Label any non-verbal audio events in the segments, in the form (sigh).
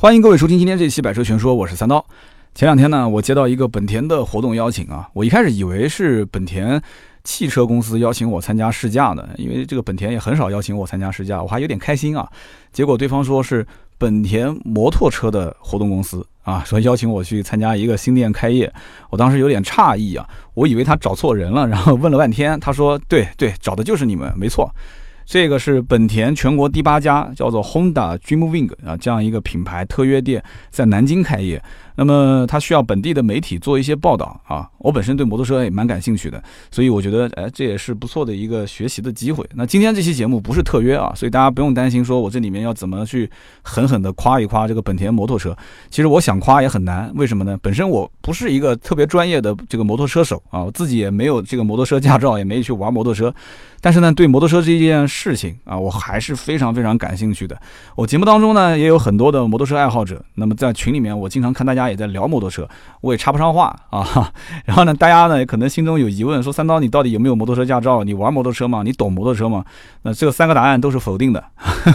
欢迎各位收听今天这期《百车全说》，我是三刀。前两天呢，我接到一个本田的活动邀请啊，我一开始以为是本田汽车公司邀请我参加试驾呢，因为这个本田也很少邀请我参加试驾，我还有点开心啊。结果对方说是本田摩托车的活动公司啊，说邀请我去参加一个新店开业，我当时有点诧异啊，我以为他找错人了，然后问了半天，他说对对，找的就是你们，没错。这个是本田全国第八家叫做 Honda Dreamwing 啊这样一个品牌特约店，在南京开业。那么它需要本地的媒体做一些报道啊。我本身对摩托车也蛮感兴趣的，所以我觉得，哎，这也是不错的一个学习的机会。那今天这期节目不是特约啊，所以大家不用担心，说我这里面要怎么去狠狠的夸一夸这个本田摩托车。其实我想夸也很难，为什么呢？本身我不是一个特别专业的这个摩托车手啊，我自己也没有这个摩托车驾照，也没去玩摩托车。但是呢，对摩托车这件事情啊，我还是非常非常感兴趣的。我节目当中呢，也有很多的摩托车爱好者。那么在群里面，我经常看大家家也在聊摩托车，我也插不上话啊。(laughs) 然后呢，大家呢可能心中有疑问，说三刀你到底有没有摩托车驾照？你玩摩托车吗？你懂摩托车吗？那这三个答案都是否定的。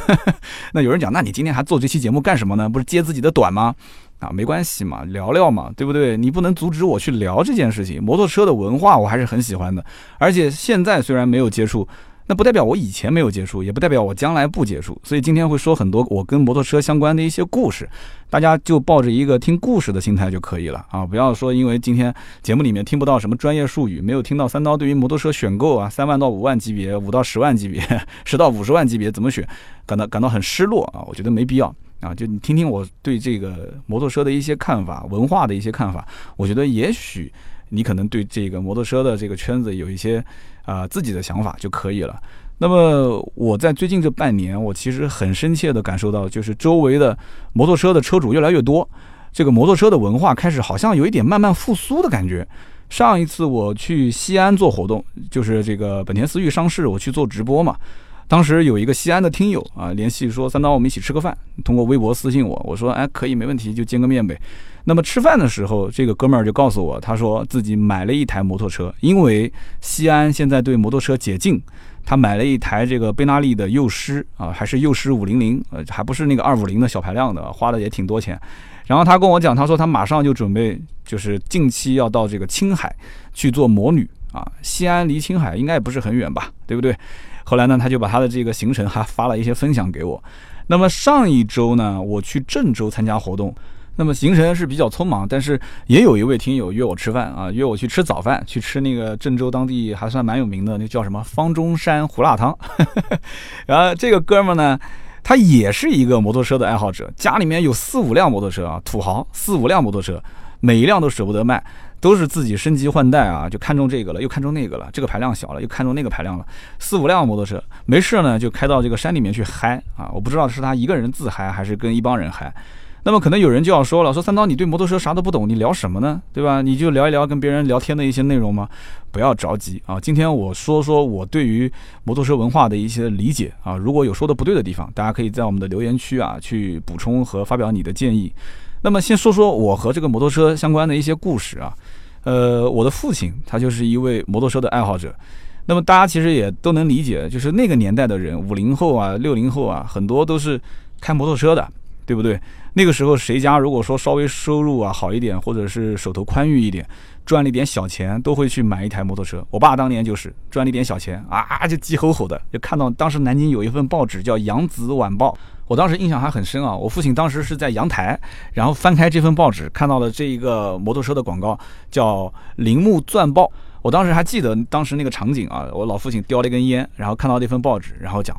(laughs) 那有人讲，那你今天还做这期节目干什么呢？不是接自己的短吗？啊，没关系嘛，聊聊嘛，对不对？你不能阻止我去聊这件事情。摩托车的文化我还是很喜欢的，而且现在虽然没有接触。那不代表我以前没有接触，也不代表我将来不接触，所以今天会说很多我跟摩托车相关的一些故事，大家就抱着一个听故事的心态就可以了啊！不要说因为今天节目里面听不到什么专业术语，没有听到三刀对于摩托车选购啊，三万到五万级别，五到十万级别，(laughs) 十到五十万级别怎么选，感到感到很失落啊！我觉得没必要啊，就你听听我对这个摩托车的一些看法，文化的一些看法，我觉得也许你可能对这个摩托车的这个圈子有一些。啊，自己的想法就可以了。那么我在最近这半年，我其实很深切的感受到，就是周围的摩托车的车主越来越多，这个摩托车的文化开始好像有一点慢慢复苏的感觉。上一次我去西安做活动，就是这个本田思域上市，我去做直播嘛。当时有一个西安的听友啊联系说，三刀我们一起吃个饭，通过微博私信我，我说哎可以没问题，就见个面呗。那么吃饭的时候，这个哥们儿就告诉我，他说自己买了一台摩托车，因为西安现在对摩托车解禁，他买了一台这个贝纳利的幼狮啊，还是幼狮五零零，呃，还不是那个二五零的小排量的，花的也挺多钱。然后他跟我讲，他说他马上就准备，就是近期要到这个青海去做摩旅啊。西安离青海应该也不是很远吧，对不对？后来呢，他就把他的这个行程还发了一些分享给我。那么上一周呢，我去郑州参加活动。那么行程是比较匆忙，但是也有一位听友约我吃饭啊，约我去吃早饭，去吃那个郑州当地还算蛮有名的，那叫什么方中山胡辣汤。(laughs) 然后这个哥们呢，他也是一个摩托车的爱好者，家里面有四五辆摩托车啊，土豪四五辆摩托车，每一辆都舍不得卖，都是自己升级换代啊，就看中这个了，又看中那个了，这个排量小了，又看中那个排量了，四五辆摩托车，没事呢就开到这个山里面去嗨啊，我不知道是他一个人自嗨还是跟一帮人嗨。那么可能有人就要说了，说三刀你对摩托车啥都不懂，你聊什么呢？对吧？你就聊一聊跟别人聊天的一些内容吗？不要着急啊！今天我说说我对于摩托车文化的一些理解啊，如果有说的不对的地方，大家可以在我们的留言区啊去补充和发表你的建议。那么先说说我和这个摩托车相关的一些故事啊。呃，我的父亲他就是一位摩托车的爱好者。那么大家其实也都能理解，就是那个年代的人，五零后啊、六零后啊，很多都是开摩托车的。对不对？那个时候谁家如果说稍微收入啊好一点，或者是手头宽裕一点，赚了一点小钱，都会去买一台摩托车。我爸当年就是赚了一点小钱啊，就急吼吼的，就看到当时南京有一份报纸叫《扬子晚报》，我当时印象还很深啊。我父亲当时是在阳台，然后翻开这份报纸，看到了这一个摩托车的广告，叫“铃木钻豹”。我当时还记得当时那个场景啊，我老父亲叼了一根烟，然后看到那份报纸，然后讲，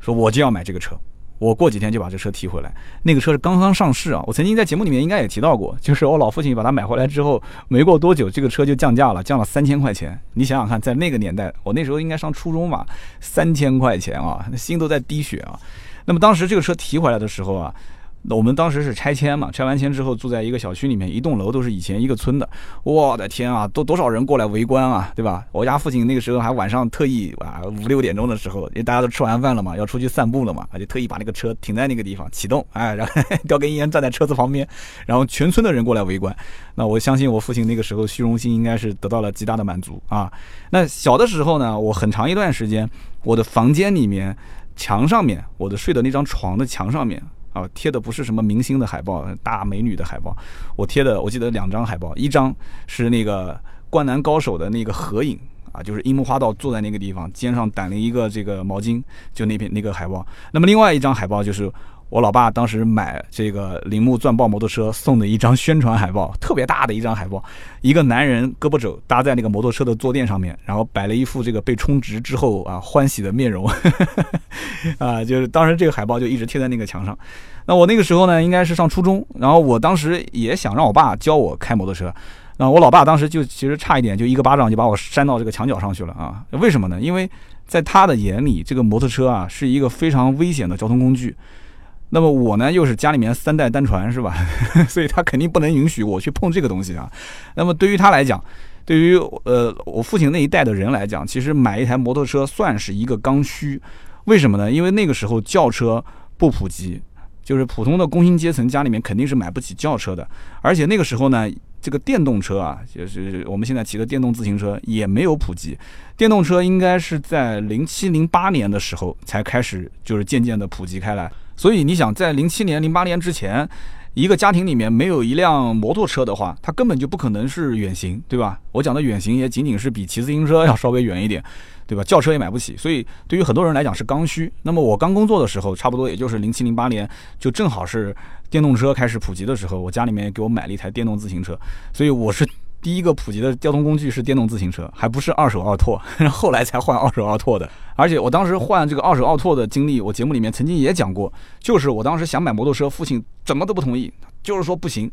说我就要买这个车。我过几天就把这车提回来，那个车是刚刚上市啊。我曾经在节目里面应该也提到过，就是我老父亲把它买回来之后，没过多久这个车就降价了，降了三千块钱。你想想看，在那个年代，我那时候应该上初中吧，三千块钱啊，那心都在滴血啊。那么当时这个车提回来的时候啊。我们当时是拆迁嘛，拆完迁之后住在一个小区里面，一栋楼都是以前一个村的。我的天啊，都多少人过来围观啊，对吧？我家父亲那个时候还晚上特意啊五六点钟的时候，因为大家都吃完饭了嘛，要出去散步了嘛，就特意把那个车停在那个地方启动，哎，然后叼根烟站在车子旁边，然后全村的人过来围观。那我相信我父亲那个时候虚荣心应该是得到了极大的满足啊。那小的时候呢，我很长一段时间，我的房间里面墙上面，我的睡的那张床的墙上面。啊，贴的不是什么明星的海报、大美女的海报，我贴的我记得两张海报，一张是那个灌篮高手的那个合影啊，就是樱木花道坐在那个地方，肩上掸了一个这个毛巾，就那片那个海报。那么另外一张海报就是。我老爸当时买这个铃木钻豹摩托车送的一张宣传海报，特别大的一张海报，一个男人胳膊肘搭在那个摩托车的坐垫上面，然后摆了一副这个被充值之后啊欢喜的面容，(laughs) 啊，就是当时这个海报就一直贴在那个墙上。那我那个时候呢，应该是上初中，然后我当时也想让我爸教我开摩托车，那我老爸当时就其实差一点就一个巴掌就把我扇到这个墙角上去了啊？为什么呢？因为在他的眼里，这个摩托车啊是一个非常危险的交通工具。那么我呢，又是家里面三代单传，是吧？(laughs) 所以他肯定不能允许我去碰这个东西啊。那么对于他来讲，对于呃我父亲那一代的人来讲，其实买一台摩托车算是一个刚需。为什么呢？因为那个时候轿车不普及，就是普通的工薪阶层家里面肯定是买不起轿车的。而且那个时候呢，这个电动车啊，就是我们现在骑的电动自行车也没有普及。电动车应该是在零七零八年的时候才开始，就是渐渐的普及开来。所以你想，在零七年、零八年之前，一个家庭里面没有一辆摩托车的话，它根本就不可能是远行，对吧？我讲的远行也仅仅是比骑自行车要稍微远一点，对吧？轿车也买不起，所以对于很多人来讲是刚需。那么我刚工作的时候，差不多也就是零七、零八年，就正好是电动车开始普及的时候，我家里面给我买了一台电动自行车，所以我是。第一个普及的交通工具是电动自行车，还不是二手奥拓，(laughs) 后来才换二手奥拓的。而且我当时换这个二手奥拓的经历，我节目里面曾经也讲过，就是我当时想买摩托车，父亲怎么都不同意，就是说不行，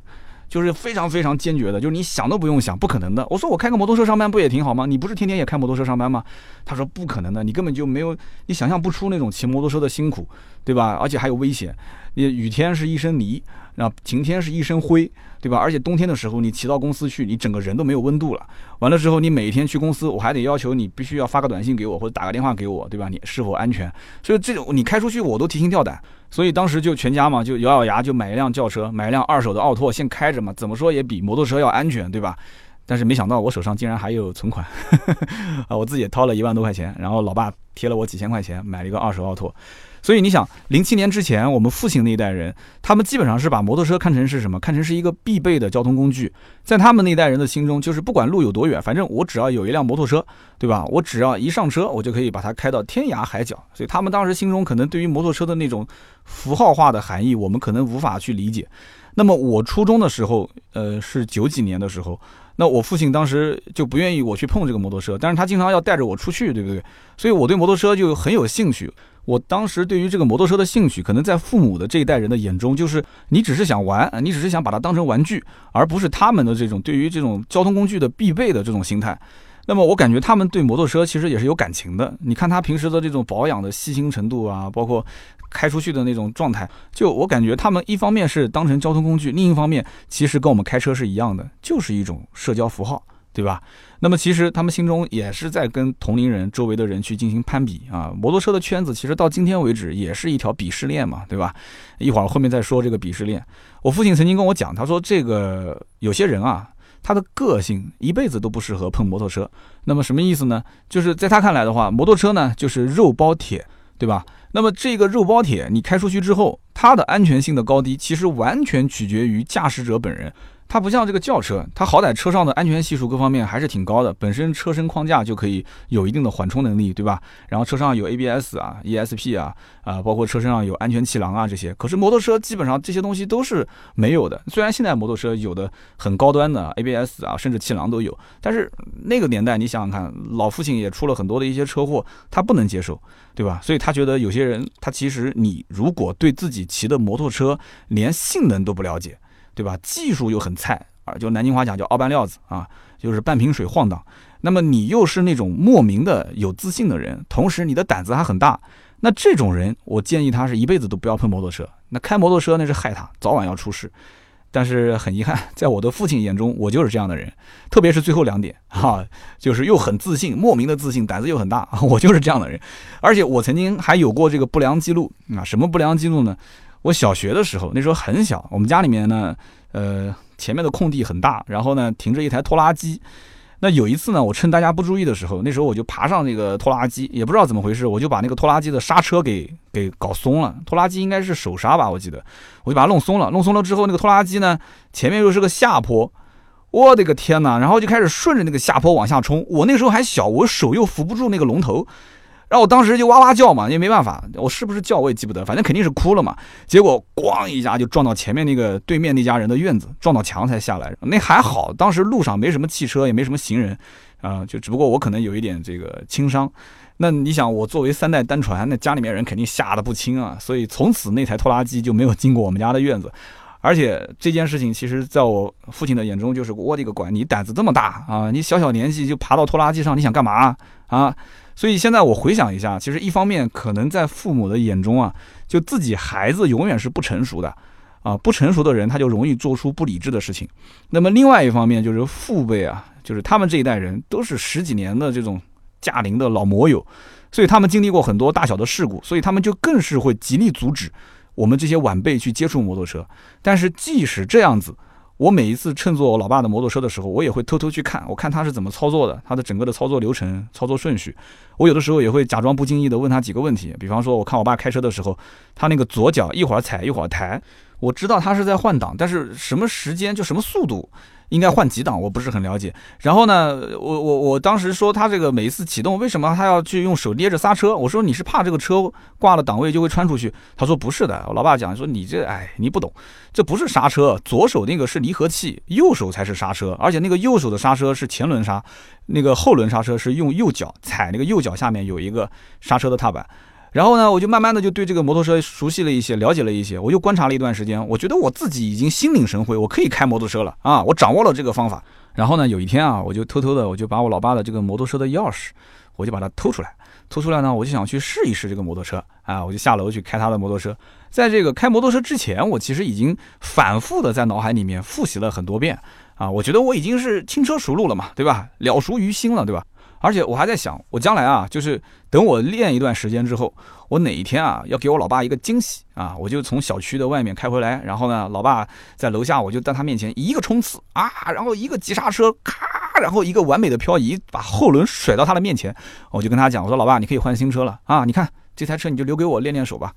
就是非常非常坚决的，就是你想都不用想，不可能的。我说我开个摩托车上班不也挺好吗？你不是天天也开摩托车上班吗？他说不可能的，你根本就没有，你想象不出那种骑摩托车的辛苦，对吧？而且还有危险，你雨天是一身泥。那晴天是一身灰，对吧？而且冬天的时候，你骑到公司去，你整个人都没有温度了。完了之后，你每天去公司，我还得要求你必须要发个短信给我，或者打个电话给我，对吧？你是否安全？所以这种你开出去，我都提心吊胆。所以当时就全家嘛，就咬咬牙就买一辆轿车，买一辆二手的奥拓，先开着嘛。怎么说也比摩托车要安全，对吧？但是没想到我手上竟然还有存款，(laughs) 啊，我自己掏了一万多块钱，然后老爸贴了我几千块钱，买了一个二手奥拓。所以你想，零七年之前，我们父亲那一代人，他们基本上是把摩托车看成是什么？看成是一个必备的交通工具。在他们那一代人的心中，就是不管路有多远，反正我只要有一辆摩托车，对吧？我只要一上车，我就可以把它开到天涯海角。所以他们当时心中可能对于摩托车的那种符号化的含义，我们可能无法去理解。那么我初中的时候，呃，是九几年的时候。那我父亲当时就不愿意我去碰这个摩托车，但是他经常要带着我出去，对不对？所以我对摩托车就很有兴趣。我当时对于这个摩托车的兴趣，可能在父母的这一代人的眼中，就是你只是想玩，你只是想把它当成玩具，而不是他们的这种对于这种交通工具的必备的这种心态。那么我感觉他们对摩托车其实也是有感情的。你看他平时的这种保养的细心程度啊，包括。开出去的那种状态，就我感觉他们一方面是当成交通工具，另一方面其实跟我们开车是一样的，就是一种社交符号，对吧？那么其实他们心中也是在跟同龄人、周围的人去进行攀比啊。摩托车的圈子其实到今天为止也是一条鄙视链嘛，对吧？一会儿后面再说这个鄙视链。我父亲曾经跟我讲，他说这个有些人啊，他的个性一辈子都不适合碰摩托车。那么什么意思呢？就是在他看来的话，摩托车呢就是肉包铁，对吧？那么这个肉包铁，你开出去之后，它的安全性的高低，其实完全取决于驾驶者本人。它不像这个轿车，它好歹车上的安全系数各方面还是挺高的，本身车身框架就可以有一定的缓冲能力，对吧？然后车上有 ABS 啊、ESP 啊，啊，包括车身上有安全气囊啊这些。可是摩托车基本上这些东西都是没有的。虽然现在摩托车有的很高端的 ABS 啊，甚至气囊都有，但是那个年代你想想看，老父亲也出了很多的一些车祸，他不能接受，对吧？所以他觉得有些人，他其实你如果对自己骑的摩托车连性能都不了解。对吧？技术又很菜啊，就南京话讲叫“凹半料子”啊，就是半瓶水晃荡。那么你又是那种莫名的有自信的人，同时你的胆子还很大，那这种人，我建议他是一辈子都不要碰摩托车。那开摩托车那是害他，早晚要出事。但是很遗憾，在我的父亲眼中，我就是这样的人。特别是最后两点哈，就是又很自信，莫名的自信，胆子又很大，(laughs) 我就是这样的人。而且我曾经还有过这个不良记录啊，什么不良记录呢？我小学的时候，那时候很小，我们家里面呢，呃，前面的空地很大，然后呢，停着一台拖拉机。那有一次呢，我趁大家不注意的时候，那时候我就爬上那个拖拉机，也不知道怎么回事，我就把那个拖拉机的刹车给给搞松了。拖拉机应该是手刹吧，我记得，我就把它弄松了。弄松了之后，那个拖拉机呢，前面又是个下坡，我的个天哪！然后就开始顺着那个下坡往下冲。我那时候还小，我手又扶不住那个龙头。然后我当时就哇哇叫嘛，也没办法，我是不是叫我也记不得，反正肯定是哭了嘛。结果咣一下就撞到前面那个对面那家人的院子，撞到墙才下来。那还好，当时路上没什么汽车，也没什么行人，啊，就只不过我可能有一点这个轻伤。那你想，我作为三代单传，那家里面人肯定吓得不轻啊。所以从此那台拖拉机就没有经过我们家的院子。而且这件事情，其实在我父亲的眼中，就是我的个乖，你胆子这么大啊！你小小年纪就爬到拖拉机上，你想干嘛啊？所以现在我回想一下，其实一方面可能在父母的眼中啊，就自己孩子永远是不成熟的，啊，不成熟的人他就容易做出不理智的事情。那么另外一方面就是父辈啊，就是他们这一代人都是十几年的这种驾龄的老摩友，所以他们经历过很多大小的事故，所以他们就更是会极力阻止我们这些晚辈去接触摩托车。但是即使这样子。我每一次乘坐我老爸的摩托车的时候，我也会偷偷去看，我看他是怎么操作的，他的整个的操作流程、操作顺序。我有的时候也会假装不经意的问他几个问题，比方说，我看我爸开车的时候，他那个左脚一会儿踩一会儿抬，我知道他是在换挡，但是什么时间就什么速度。应该换几档，我不是很了解。然后呢，我我我当时说他这个每一次启动，为什么他要去用手捏着刹车？我说你是怕这个车挂了档位就会穿出去？他说不是的。我老爸讲说你这哎你不懂，这不是刹车，左手那个是离合器，右手才是刹车，而且那个右手的刹车是前轮刹，那个后轮刹车是用右脚踩那个右脚下面有一个刹车的踏板。然后呢，我就慢慢的就对这个摩托车熟悉了一些，了解了一些。我又观察了一段时间，我觉得我自己已经心领神会，我可以开摩托车了啊！我掌握了这个方法。然后呢，有一天啊，我就偷偷的，我就把我老爸的这个摩托车的钥匙，我就把它偷出来。偷出来呢，我就想去试一试这个摩托车啊！我就下楼去开他的摩托车。在这个开摩托车之前，我其实已经反复的在脑海里面复习了很多遍啊！我觉得我已经是轻车熟路了嘛，对吧？了熟于心了，对吧？而且我还在想，我将来啊，就是等我练一段时间之后，我哪一天啊，要给我老爸一个惊喜啊，我就从小区的外面开回来，然后呢，老爸在楼下，我就在他面前一个冲刺啊，然后一个急刹车，咔，然后一个完美的漂移，把后轮甩到他的面前，我就跟他讲，我说老爸，你可以换新车了啊，你看这台车你就留给我练练手吧。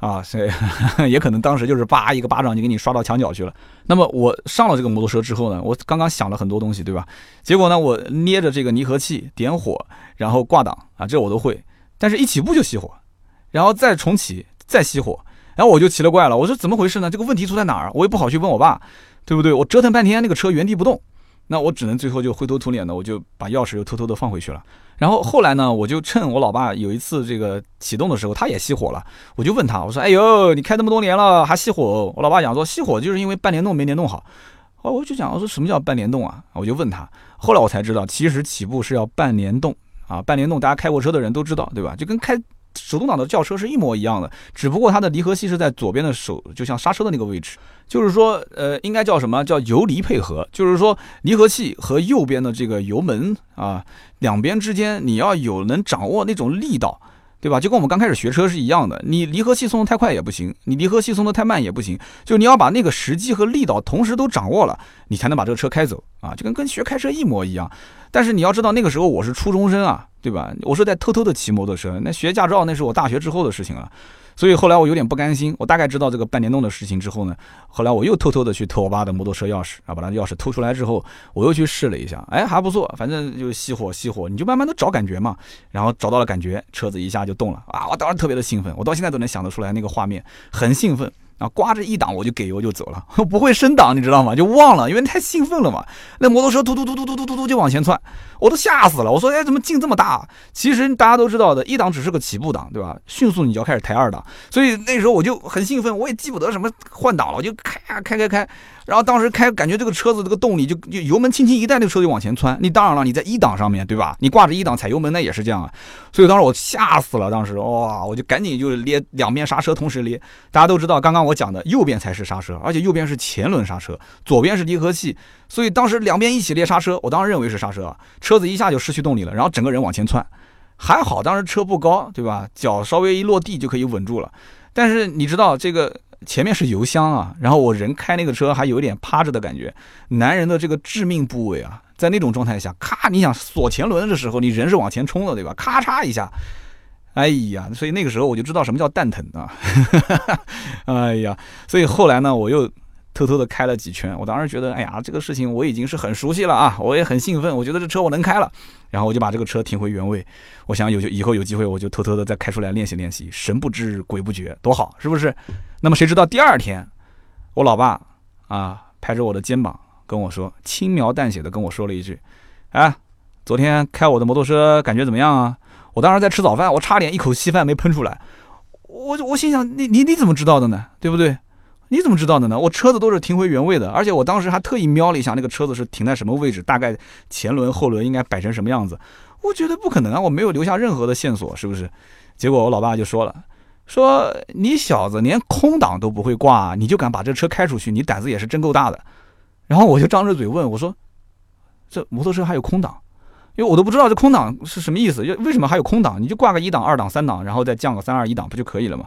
啊，所以 (laughs) 也可能当时就是叭一个巴掌就给你刷到墙角去了。那么我上了这个摩托车之后呢，我刚刚想了很多东西，对吧？结果呢，我捏着这个离合器点火，然后挂档啊，这我都会。但是一起步就熄火，然后再重启再熄火，然后我就奇了怪了，我说怎么回事呢？这个问题出在哪儿？我也不好去问我爸，对不对？我折腾半天那个车原地不动。那我只能最后就灰头土脸的，我就把钥匙又偷偷的放回去了。然后后来呢，我就趁我老爸有一次这个启动的时候，他也熄火了，我就问他，我说：“哎呦，你开那么多年了还熄火？”我老爸讲说，熄火就是因为半联动没联动好。哦，我就讲，我说什么叫半联动啊？我就问他，后来我才知道，其实起步是要半联动啊。半联动大家开过车的人都知道，对吧？就跟开。手动挡的轿车是一模一样的，只不过它的离合器是在左边的手，就像刹车的那个位置。就是说，呃，应该叫什么叫油离配合？就是说，离合器和右边的这个油门啊，两边之间你要有能掌握那种力道，对吧？就跟我们刚开始学车是一样的，你离合器松的太快也不行，你离合器松的太慢也不行，就你要把那个时机和力道同时都掌握了，你才能把这个车开走啊，就跟跟学开车一模一样。但是你要知道，那个时候我是初中生啊。对吧？我是在偷偷的骑摩托车，那学驾照那是我大学之后的事情了，所以后来我有点不甘心。我大概知道这个半联动的事情之后呢，后来我又偷偷的去偷我爸的摩托车钥匙啊，把他的钥匙偷出来之后，我又去试了一下，哎，还不错，反正就熄火熄火，你就慢慢的找感觉嘛，然后找到了感觉，车子一下就动了啊！我当时特别的兴奋，我到现在都能想得出来那个画面，很兴奋。啊，刮着一档我就给油就走了，(laughs) 不会升档，你知道吗？就忘了，因为太兴奋了嘛。那摩托车突突突突突突突突就往前窜，我都吓死了。我说，哎，怎么劲这么大？其实大家都知道的，一档只是个起步档，对吧？迅速你就要开始抬二档。所以那时候我就很兴奋，我也记不得什么换挡了，我就开啊开开开。然后当时开，感觉这个车子这个动力就就油门轻轻一带，那个车就往前窜。你当然了，你在一档上面对吧？你挂着一档踩油门，那也是这样啊。所以当时我吓死了，当时哇，我就赶紧就捏两边刹车同时捏。大家都知道，刚刚我讲的右边才是刹车，而且右边是前轮刹车，左边是离合器。所以当时两边一起捏刹车，我当时认为是刹车，车子一下就失去动力了，然后整个人往前窜。还好当时车不高，对吧？脚稍微一落地就可以稳住了。但是你知道这个。前面是油箱啊，然后我人开那个车还有点趴着的感觉，男人的这个致命部位啊，在那种状态下，咔，你想锁前轮的时候，你人是往前冲的，对吧？咔嚓一下，(laughs) 哎呀，所以那个时候我就知道什么叫蛋疼啊！(laughs) 哎呀，所以后来呢，我又偷偷的开了几圈。我当时觉得，哎呀，这个事情我已经是很熟悉了啊，我也很兴奋，我觉得这车我能开了。然后我就把这个车停回原位，我想有以后有机会我就偷偷的再开出来练习练习，神不知鬼不觉，多好，是不是？(laughs) 那么谁知道第二天，我老爸啊拍着我的肩膀。跟我说，轻描淡写的跟我说了一句：“哎，昨天开我的摩托车感觉怎么样啊？”我当时在吃早饭，我差点一口稀饭没喷出来。我我心想，你你你怎么知道的呢？对不对？你怎么知道的呢？我车子都是停回原位的，而且我当时还特意瞄了一下那个车子是停在什么位置，大概前轮后轮应该摆成什么样子。我觉得不可能啊，我没有留下任何的线索，是不是？结果我老爸就说了，说你小子连空挡都不会挂，你就敢把这车开出去，你胆子也是真够大的。然后我就张着嘴问我说：“这摩托车还有空挡？因为我都不知道这空档是什么意思，就为什么还有空档？你就挂个一档、二档、三档，然后再降个三二一档不就可以了吗？”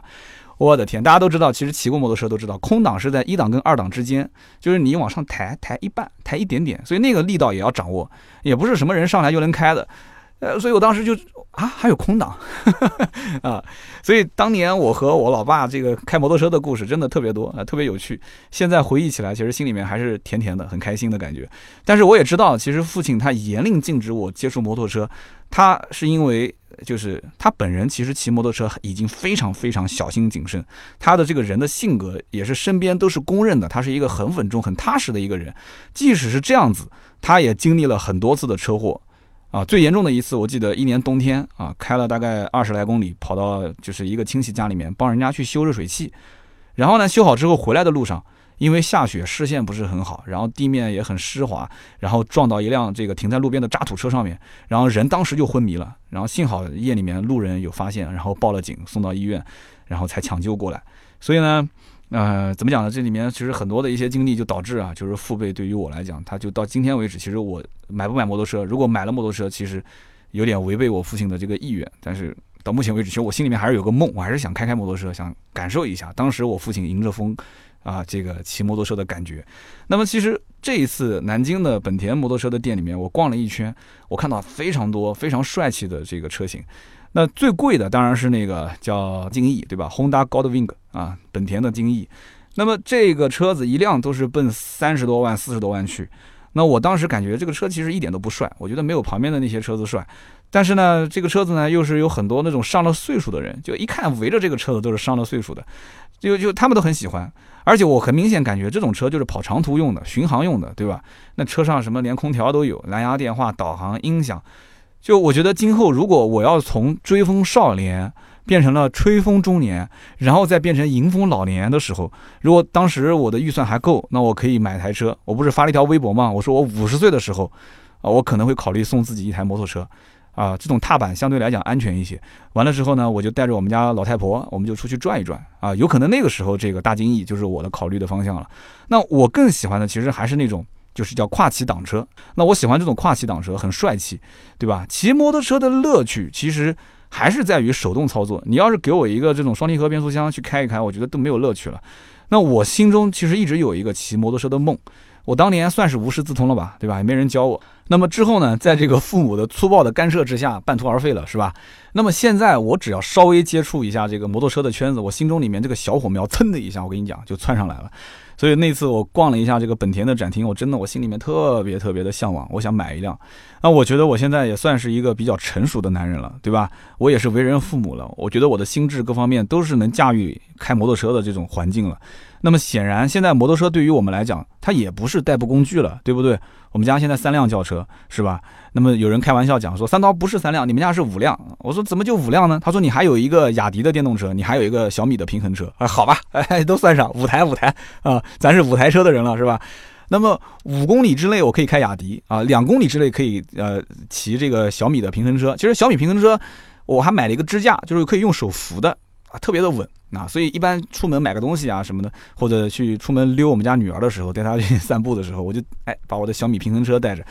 我的天，大家都知道，其实骑过摩托车都知道，空挡是在一档跟二档之间，就是你往上抬抬一半，抬一点点，所以那个力道也要掌握，也不是什么人上来就能开的。呃，所以我当时就啊，还有空档 (laughs) 啊，所以当年我和我老爸这个开摩托车的故事真的特别多啊，特别有趣。现在回忆起来，其实心里面还是甜甜的，很开心的感觉。但是我也知道，其实父亲他严令禁止我接触摩托车，他是因为就是他本人其实骑摩托车已经非常非常小心谨慎，他的这个人的性格也是身边都是公认的，他是一个很稳重、很踏实的一个人。即使是这样子，他也经历了很多次的车祸。啊，最严重的一次，我记得一年冬天啊，开了大概二十来公里，跑到就是一个亲戚家里面帮人家去修热水器，然后呢，修好之后回来的路上，因为下雪，视线不是很好，然后地面也很湿滑，然后撞到一辆这个停在路边的渣土车上面，然后人当时就昏迷了，然后幸好夜里面路人有发现，然后报了警，送到医院，然后才抢救过来，所以呢。呃，怎么讲呢？这里面其实很多的一些经历就导致啊，就是父辈对于我来讲，他就到今天为止，其实我买不买摩托车，如果买了摩托车，其实有点违背我父亲的这个意愿。但是到目前为止，其实我心里面还是有个梦，我还是想开开摩托车，想感受一下当时我父亲迎着风 (laughs) 啊，这个骑摩托车的感觉。那么其实这一次南京的本田摩托车的店里面，我逛了一圈，我看到非常多非常帅气的这个车型。那最贵的当然是那个叫劲翼，对吧？Honda Goldwing 啊，本田的劲翼。那么这个车子一辆都是奔三十多万、四十多万去。那我当时感觉这个车其实一点都不帅，我觉得没有旁边的那些车子帅。但是呢，这个车子呢又是有很多那种上了岁数的人，就一看围着这个车子都是上了岁数的，就就他们都很喜欢。而且我很明显感觉这种车就是跑长途用的、巡航用的，对吧？那车上什么连空调都有，蓝牙电话、导航、音响。就我觉得今后如果我要从追风少年变成了吹风中年，然后再变成迎风老年的时候，如果当时我的预算还够，那我可以买台车。我不是发了一条微博吗？我说我五十岁的时候，啊，我可能会考虑送自己一台摩托车，啊，这种踏板相对来讲安全一些。完了之后呢，我就带着我们家老太婆，我们就出去转一转，啊，有可能那个时候这个大金翼就是我的考虑的方向了。那我更喜欢的其实还是那种。就是叫跨骑挡车，那我喜欢这种跨骑挡车，很帅气，对吧？骑摩托车的乐趣其实还是在于手动操作。你要是给我一个这种双离合变速箱去开一开，我觉得都没有乐趣了。那我心中其实一直有一个骑摩托车的梦，我当年算是无师自通了吧，对吧？也没人教我。那么之后呢，在这个父母的粗暴的干涉之下，半途而废了，是吧？那么现在我只要稍微接触一下这个摩托车的圈子，我心中里面这个小火苗噌的一下，我跟你讲就窜上来了。所以那次我逛了一下这个本田的展厅，我真的我心里面特别特别的向往，我想买一辆。那我觉得我现在也算是一个比较成熟的男人了，对吧？我也是为人父母了，我觉得我的心智各方面都是能驾驭开摩托车的这种环境了。那么显然，现在摩托车对于我们来讲，它也不是代步工具了，对不对？我们家现在三辆轿车，是吧？那么有人开玩笑讲说，三刀不是三辆，你们家是五辆。我说怎么就五辆呢？他说你还有一个雅迪的电动车，你还有一个小米的平衡车。啊，好吧，哎，都算上五台五台啊，咱是五台车的人了，是吧？那么五公里之内我可以开雅迪啊，两公里之内可以呃骑这个小米的平衡车。其实小米平衡车我还买了一个支架，就是可以用手扶的啊，特别的稳。啊，所以一般出门买个东西啊什么的，或者去出门溜我们家女儿的时候，带她去 (laughs) 散步的时候，我就哎把我的小米平衡车带着。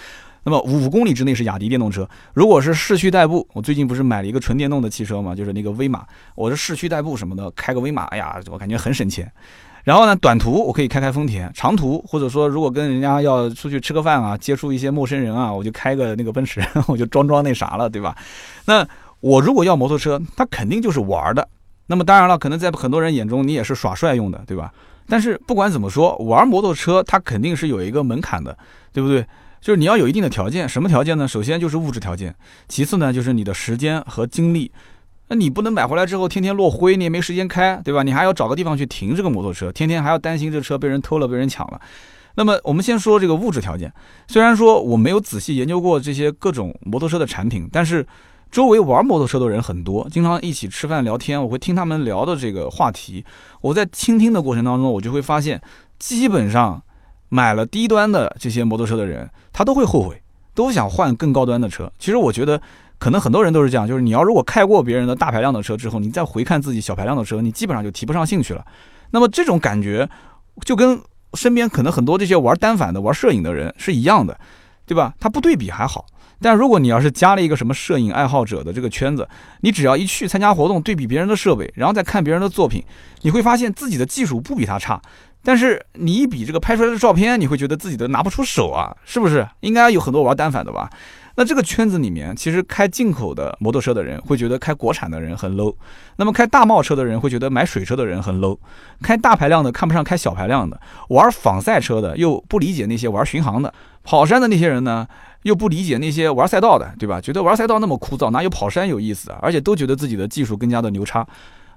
那么五公里之内是雅迪电动车，如果是市区代步，我最近不是买了一个纯电动的汽车嘛，就是那个威马，我是市区代步什么的，开个威马，哎呀，我感觉很省钱。然后呢，短途我可以开开丰田，长途或者说如果跟人家要出去吃个饭啊，接触一些陌生人啊，我就开个那个奔驰，(laughs) 我就装装那啥了，对吧？那我如果要摩托车，它肯定就是玩的。那么当然了，可能在很多人眼中你也是耍帅用的，对吧？但是不管怎么说，玩摩托车它肯定是有一个门槛的，对不对？就是你要有一定的条件，什么条件呢？首先就是物质条件，其次呢就是你的时间和精力。那你不能买回来之后天天落灰，你也没时间开，对吧？你还要找个地方去停这个摩托车，天天还要担心这车被人偷了、被人抢了。那么我们先说这个物质条件。虽然说我没有仔细研究过这些各种摩托车的产品，但是周围玩摩托车的人很多，经常一起吃饭聊天，我会听他们聊的这个话题。我在倾听的过程当中，我就会发现，基本上买了低端的这些摩托车的人，他都会后悔，都想换更高端的车。其实我觉得。可能很多人都是这样，就是你要如果开过别人的大排量的车之后，你再回看自己小排量的车，你基本上就提不上兴趣了。那么这种感觉就跟身边可能很多这些玩单反的、玩摄影的人是一样的，对吧？他不对比还好，但如果你要是加了一个什么摄影爱好者的这个圈子，你只要一去参加活动，对比别人的设备，然后再看别人的作品，你会发现自己的技术不比他差，但是你一比这个拍出来的照片，你会觉得自己的拿不出手啊，是不是？应该有很多玩单反的吧？那这个圈子里面，其实开进口的摩托车的人会觉得开国产的人很 low，那么开大贸车的人会觉得买水车的人很 low，开大排量的看不上开小排量的，玩仿赛车的又不理解那些玩巡航的，跑山的那些人呢又不理解那些玩赛道的，对吧？觉得玩赛道那么枯燥，哪有跑山有意思啊？而且都觉得自己的技术更加的牛叉。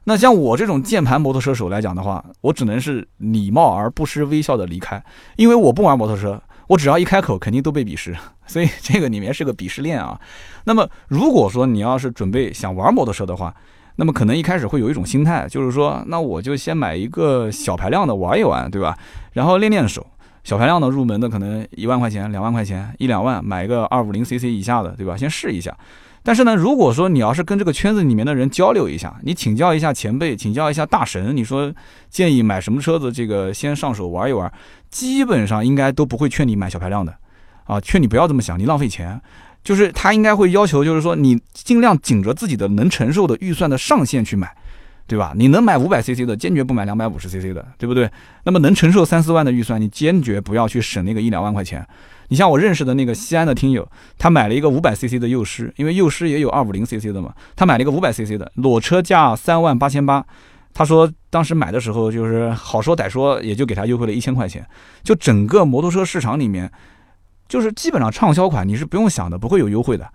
那像我这种键盘摩托车手来讲的话，我只能是礼貌而不失微笑的离开，因为我不玩摩托车。我只要一开口，肯定都被鄙视，(laughs) 所以这个里面是个鄙视链啊。那么，如果说你要是准备想玩摩托车的话，那么可能一开始会有一种心态，就是说，那我就先买一个小排量的玩一玩，对吧？然后练练手。小排量的入门的可能一万块钱、两万块钱、一两万，买一个二五零 cc 以下的，对吧？先试一下。但是呢，如果说你要是跟这个圈子里面的人交流一下，你请教一下前辈，请教一下大神，你说建议买什么车子，这个先上手玩一玩，基本上应该都不会劝你买小排量的，啊，劝你不要这么想，你浪费钱。就是他应该会要求，就是说你尽量紧着自己的能承受的预算的上限去买，对吧？你能买五百 cc 的，坚决不买两百五十 cc 的，对不对？那么能承受三四万的预算，你坚决不要去省那个一两万块钱。你像我认识的那个西安的听友，他买了一个五百 cc 的幼师，因为幼师也有二五零 cc 的嘛，他买了一个五百 cc 的，裸车价三万八千八。他说当时买的时候就是好说歹说，也就给他优惠了一千块钱。就整个摩托车市场里面，就是基本上畅销款，你是不用想的，不会有优惠的。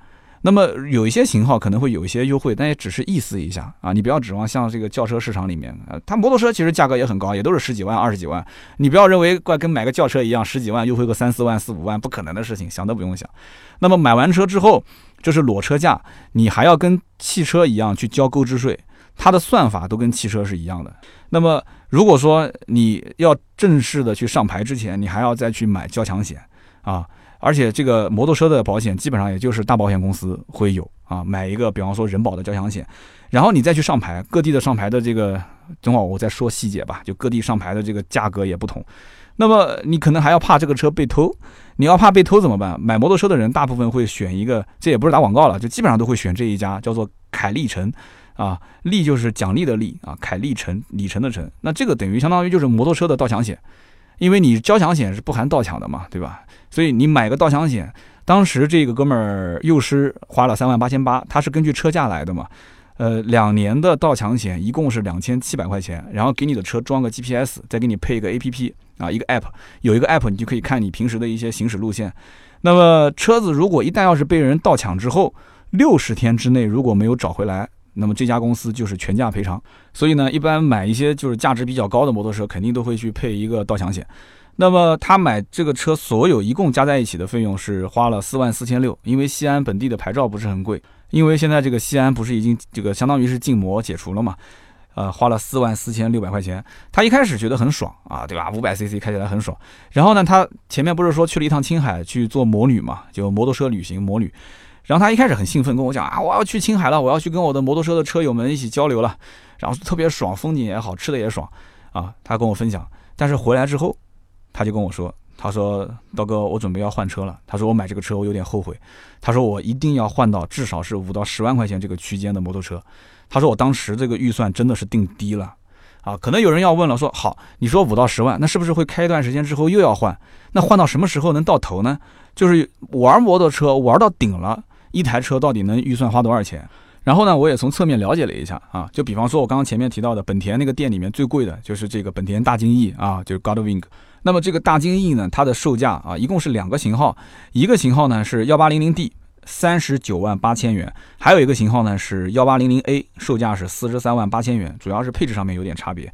那么有一些型号可能会有一些优惠，但也只是意思一下啊，你不要指望像这个轿车市场里面，呃，它摩托车其实价格也很高，也都是十几万、二十几万，你不要认为怪跟买个轿车一样，十几万优惠个三四万、四五万，不可能的事情，想都不用想。那么买完车之后，这是裸车价，你还要跟汽车一样去交购置税，它的算法都跟汽车是一样的。那么如果说你要正式的去上牌之前，你还要再去买交强险啊。而且这个摩托车的保险基本上也就是大保险公司会有啊，买一个比方说人保的交强险，然后你再去上牌，各地的上牌的这个，等会儿我再说细节吧，就各地上牌的这个价格也不同。那么你可能还要怕这个车被偷，你要怕被偷怎么办？买摩托车的人大部分会选一个，这也不是打广告了，就基本上都会选这一家，叫做凯利城啊，利就是奖励的利啊，凯利城里程的程，那这个等于相当于就是摩托车的盗抢险。因为你交强险是不含盗抢的嘛，对吧？所以你买个盗抢险，当时这个哥们儿幼师花了三万八千八，他是根据车价来的嘛，呃，两年的盗抢险一共是两千七百块钱，然后给你的车装个 GPS，再给你配一个 APP 啊，一个 App，有一个 App 你就可以看你平时的一些行驶路线。那么车子如果一旦要是被人盗抢之后，六十天之内如果没有找回来。那么这家公司就是全价赔偿，所以呢，一般买一些就是价值比较高的摩托车，肯定都会去配一个盗抢险。那么他买这个车，所有一共加在一起的费用是花了四万四千六，因为西安本地的牌照不是很贵，因为现在这个西安不是已经这个相当于是禁摩解除了嘛，呃，花了四万四千六百块钱。他一开始觉得很爽啊，对吧？五百 cc 开起来很爽。然后呢，他前面不是说去了一趟青海去做摩旅嘛，就摩托车旅行摩旅。然后他一开始很兴奋，跟我讲啊，我要去青海了，我要去跟我的摩托车的车友们一起交流了，然后特别爽，风景也好，吃的也爽，啊，他跟我分享。但是回来之后，他就跟我说，他说刀哥，我准备要换车了。他说我买这个车我有点后悔。他说我一定要换到至少是五到十万块钱这个区间的摩托车。他说我当时这个预算真的是定低了，啊。可能有人要问了，说好，你说五到十万，那是不是会开一段时间之后又要换？那换到什么时候能到头呢？就是玩摩托车玩到顶了，一台车到底能预算花多少钱？然后呢，我也从侧面了解了一下啊，就比方说我刚刚前面提到的本田那个店里面最贵的就是这个本田大金翼啊，就是 Godwing。那么这个大金翼呢，它的售价啊，一共是两个型号，一个型号呢是幺八零零 D，三十九万八千元，还有一个型号呢是幺八零零 A，售价是四十三万八千元，主要是配置上面有点差别。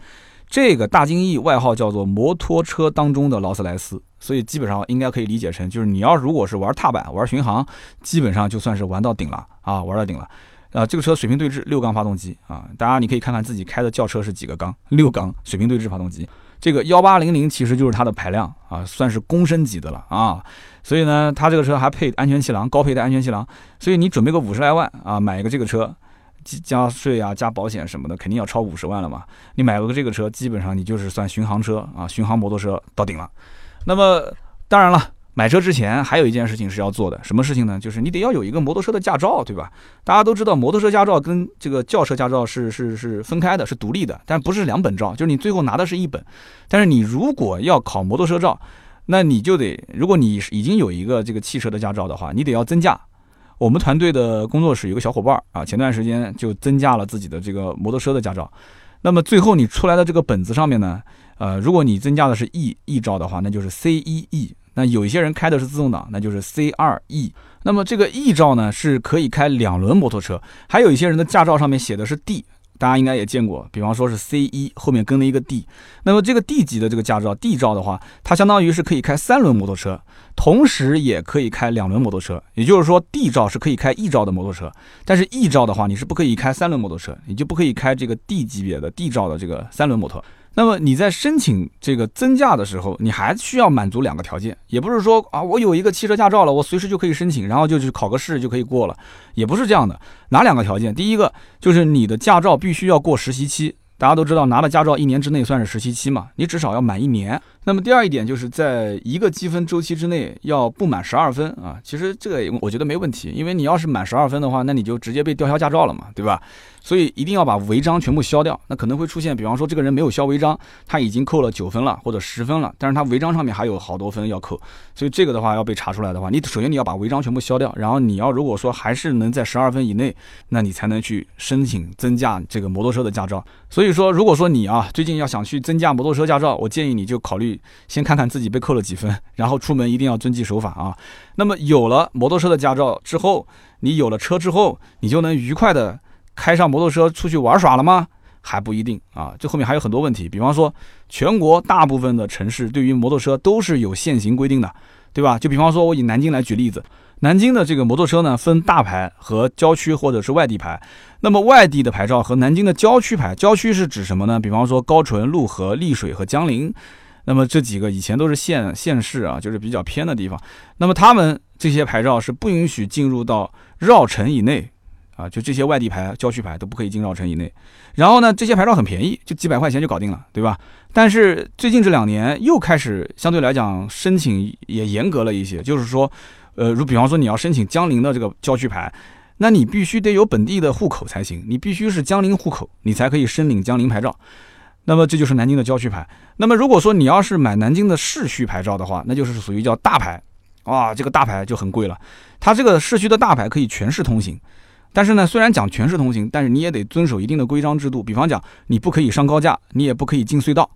这个大金翼外号叫做摩托车当中的劳斯莱斯，所以基本上应该可以理解成，就是你要如果是玩踏板、玩巡航，基本上就算是玩到顶了啊，玩到顶了。啊，这个车水平对置六缸发动机啊，大家你可以看看自己开的轿车是几个缸，(laughs) 六缸水平对置发动机。这个幺八零零其实就是它的排量啊，算是公升级的了啊。所以呢，它这个车还配安全气囊，高配的安全气囊。所以你准备个五十来万啊，买一个这个车，加税啊，加保险什么的，肯定要超五十万了嘛。你买了个这个车，基本上你就是算巡航车啊，巡航摩托车到顶了。那么当然了。买车之前还有一件事情是要做的，什么事情呢？就是你得要有一个摩托车的驾照，对吧？大家都知道，摩托车驾照跟这个轿车驾照是是是分开的，是独立的，但不是两本照，就是你最后拿的是一本。但是你如果要考摩托车照，那你就得，如果你已经有一个这个汽车的驾照的话，你得要增驾。我们团队的工作室有个小伙伴啊，前段时间就增加了自己的这个摩托车的驾照。那么最后你出来的这个本子上面呢，呃，如果你增加的是 E E 照的话，那就是 C 一 E。那有一些人开的是自动挡，那就是 C 二 E。那么这个 E 照呢是可以开两轮摩托车，还有一些人的驾照上面写的是 D，大家应该也见过，比方说是 C 一后面跟了一个 D。那么这个 D 级的这个驾照 D 照的话，它相当于是可以开三轮摩托车，同时也可以开两轮摩托车。也就是说，D 照是可以开 E 照的摩托车，但是 E 照的话，你是不可以开三轮摩托车，你就不可以开这个 D 级别的 D 照的这个三轮摩托。那么你在申请这个增驾的时候，你还需要满足两个条件，也不是说啊，我有一个汽车驾照了，我随时就可以申请，然后就去考个试就可以过了，也不是这样的。哪两个条件？第一个就是你的驾照必须要过实习期。大家都知道，拿了驾照一年之内算是实习期嘛，你至少要满一年。那么第二一点就是在一个积分周期之内要不满十二分啊。其实这个我觉得没问题，因为你要是满十二分的话，那你就直接被吊销驾照了嘛，对吧？所以一定要把违章全部消掉。那可能会出现，比方说这个人没有消违章，他已经扣了九分了或者十分了，但是他违章上面还有好多分要扣。所以这个的话要被查出来的话，你首先你要把违章全部消掉，然后你要如果说还是能在十二分以内，那你才能去申请增驾这个摩托车的驾照。所以说，如果说你啊最近要想去增驾摩托车驾照，我建议你就考虑先看看自己被扣了几分，然后出门一定要遵纪守法啊。那么有了摩托车的驾照之后，你有了车之后，你就能愉快的开上摩托车出去玩耍了吗？还不一定啊，这后面还有很多问题。比方说，全国大部分的城市对于摩托车都是有限行规定的，对吧？就比方说，我以南京来举例子。南京的这个摩托车呢，分大牌和郊区或者是外地牌。那么外地的牌照和南京的郊区牌，郊区是指什么呢？比方说高淳、潞河、丽水和江陵。那么这几个以前都是县县市啊，就是比较偏的地方。那么他们这些牌照是不允许进入到绕城以内啊，就这些外地牌、郊区牌都不可以进绕城以内。然后呢，这些牌照很便宜，就几百块钱就搞定了，对吧？但是最近这两年又开始相对来讲申请也严格了一些，就是说。呃，如比方说你要申请江陵的这个郊区牌，那你必须得有本地的户口才行，你必须是江陵户口，你才可以申领江陵牌照。那么这就是南京的郊区牌。那么如果说你要是买南京的市区牌照的话，那就是属于叫大牌，哇，这个大牌就很贵了。它这个市区的大牌可以全市通行，但是呢，虽然讲全市通行，但是你也得遵守一定的规章制度。比方讲，你不可以上高架，你也不可以进隧道。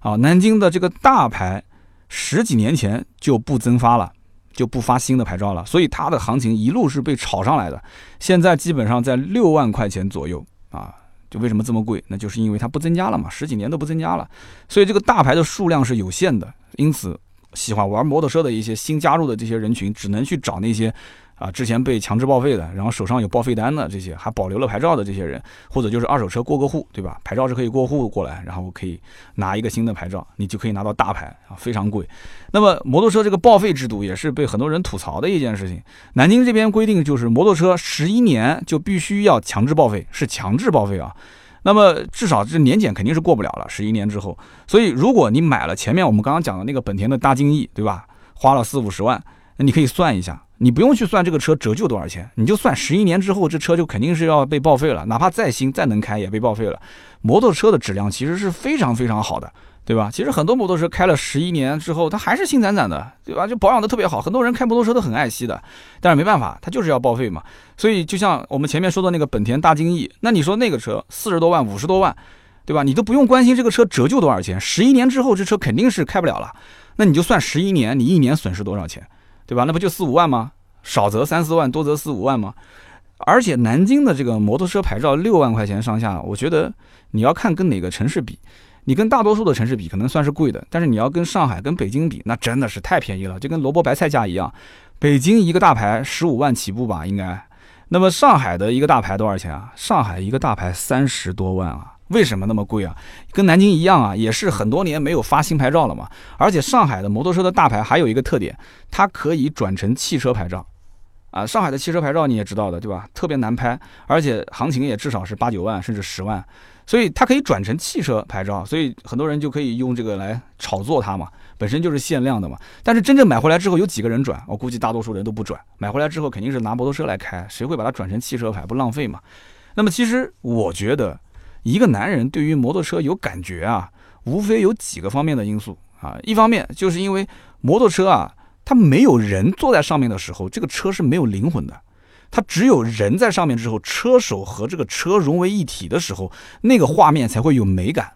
啊，南京的这个大牌十几年前就不增发了。就不发新的牌照了，所以它的行情一路是被炒上来的，现在基本上在六万块钱左右啊。就为什么这么贵？那就是因为它不增加了嘛，十几年都不增加了，所以这个大牌的数量是有限的，因此喜欢玩摩托车的一些新加入的这些人群，只能去找那些。啊，之前被强制报废的，然后手上有报废单的这些，还保留了牌照的这些人，或者就是二手车过个户，对吧？牌照是可以过户过来，然后可以拿一个新的牌照，你就可以拿到大牌啊，非常贵。那么摩托车这个报废制度也是被很多人吐槽的一件事情。南京这边规定就是摩托车十一年就必须要强制报废，是强制报废啊。那么至少这年检肯定是过不了了，十一年之后。所以如果你买了前面我们刚刚讲的那个本田的大金翼，对吧？花了四五十万，那你可以算一下。你不用去算这个车折旧多少钱，你就算十一年之后这车就肯定是要被报废了，哪怕再新再能开也被报废了。摩托车的质量其实是非常非常好的。对吧？其实很多摩托车开了十一年之后，它还是新崭崭的，对吧？就保养的特别好。很多人开摩托车都很爱惜的，但是没办法，它就是要报废嘛。所以就像我们前面说的那个本田大金翼，那你说那个车四十多万、五十多万，对吧？你都不用关心这个车折旧多少钱，十一年之后这车肯定是开不了了。那你就算十一年，你一年损失多少钱，对吧？那不就四五万吗？少则三四万，多则四五万吗？而且南京的这个摩托车牌照六万块钱上下，我觉得你要看跟哪个城市比。你跟大多数的城市比，可能算是贵的，但是你要跟上海、跟北京比，那真的是太便宜了，就跟萝卜白菜价一样。北京一个大牌十五万起步吧，应该。那么上海的一个大牌多少钱啊？上海一个大牌三十多万啊？为什么那么贵啊？跟南京一样啊，也是很多年没有发新牌照了嘛。而且上海的摩托车的大牌还有一个特点，它可以转成汽车牌照。啊，上海的汽车牌照你也知道的，对吧？特别难拍，而且行情也至少是八九万甚至十万。所以它可以转成汽车牌照，所以很多人就可以用这个来炒作它嘛，本身就是限量的嘛。但是真正买回来之后，有几个人转？我估计大多数人都不转。买回来之后肯定是拿摩托车来开，谁会把它转成汽车牌？不浪费嘛？那么其实我觉得，一个男人对于摩托车有感觉啊，无非有几个方面的因素啊。一方面就是因为摩托车啊，它没有人坐在上面的时候，这个车是没有灵魂的。它只有人在上面之后，车手和这个车融为一体的时候，那个画面才会有美感，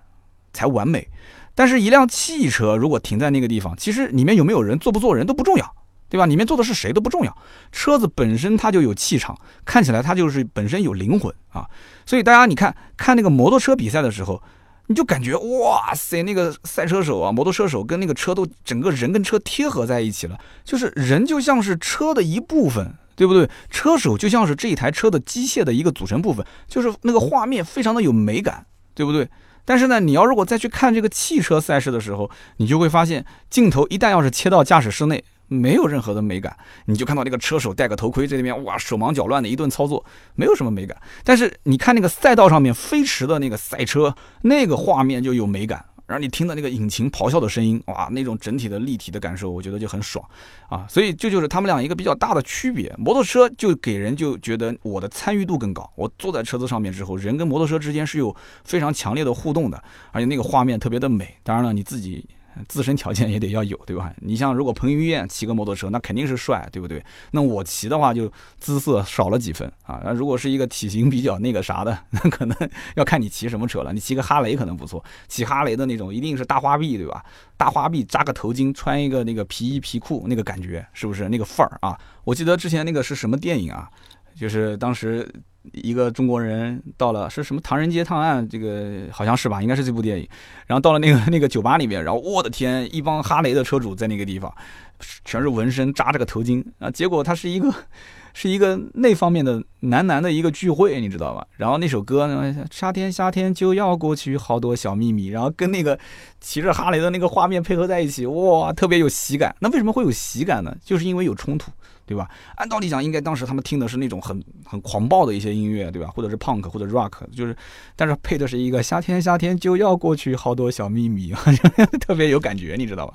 才完美。但是，一辆汽车如果停在那个地方，其实里面有没有人，坐不坐人都不重要，对吧？里面坐的是谁都不重要，车子本身它就有气场，看起来它就是本身有灵魂啊。所以大家你看看那个摩托车比赛的时候，你就感觉哇塞，那个赛车手啊，摩托车手跟那个车都整个人跟车贴合在一起了，就是人就像是车的一部分。对不对？车手就像是这一台车的机械的一个组成部分，就是那个画面非常的有美感，对不对？但是呢，你要如果再去看这个汽车赛事的时候，你就会发现，镜头一旦要是切到驾驶室内，没有任何的美感，你就看到那个车手戴个头盔在那边，哇，手忙脚乱的一顿操作，没有什么美感。但是你看那个赛道上面飞驰的那个赛车，那个画面就有美感。然后你听到那个引擎咆哮的声音，哇，那种整体的立体的感受，我觉得就很爽啊。所以这就是他们俩一个比较大的区别。摩托车就给人就觉得我的参与度更高，我坐在车子上面之后，人跟摩托车之间是有非常强烈的互动的，而且那个画面特别的美。当然了，你自己。自身条件也得要有，对吧？你像如果彭于晏骑个摩托车，那肯定是帅，对不对？那我骑的话就姿色少了几分啊。那如果是一个体型比较那个啥的，(laughs) 那可能要看你骑什么车了。你骑个哈雷可能不错，骑哈雷的那种一定是大花臂，对吧？大花臂扎个头巾，穿一个那个皮衣皮裤，那个感觉是不是那个范儿啊？我记得之前那个是什么电影啊？就是当时。一个中国人到了是什么《唐人街探案》这个好像是吧，应该是这部电影。然后到了那个 (laughs) 那个酒吧里面，然后我的天，一帮哈雷的车主在那个地方，全是纹身，扎着个头巾啊。结果他是一个是一个那方面的男男的一个聚会，你知道吧？然后那首歌呢，夏天夏天就要过去，好多小秘密，然后跟那个骑着哈雷的那个画面配合在一起，哇，特别有喜感。那为什么会有喜感呢？就是因为有冲突。对吧？按道理讲，应该当时他们听的是那种很很狂暴的一些音乐，对吧？或者是 punk 或者 rock，就是，但是配的是一个夏天夏天就要过去，好多小秘密，(laughs) 特别有感觉，你知道吧？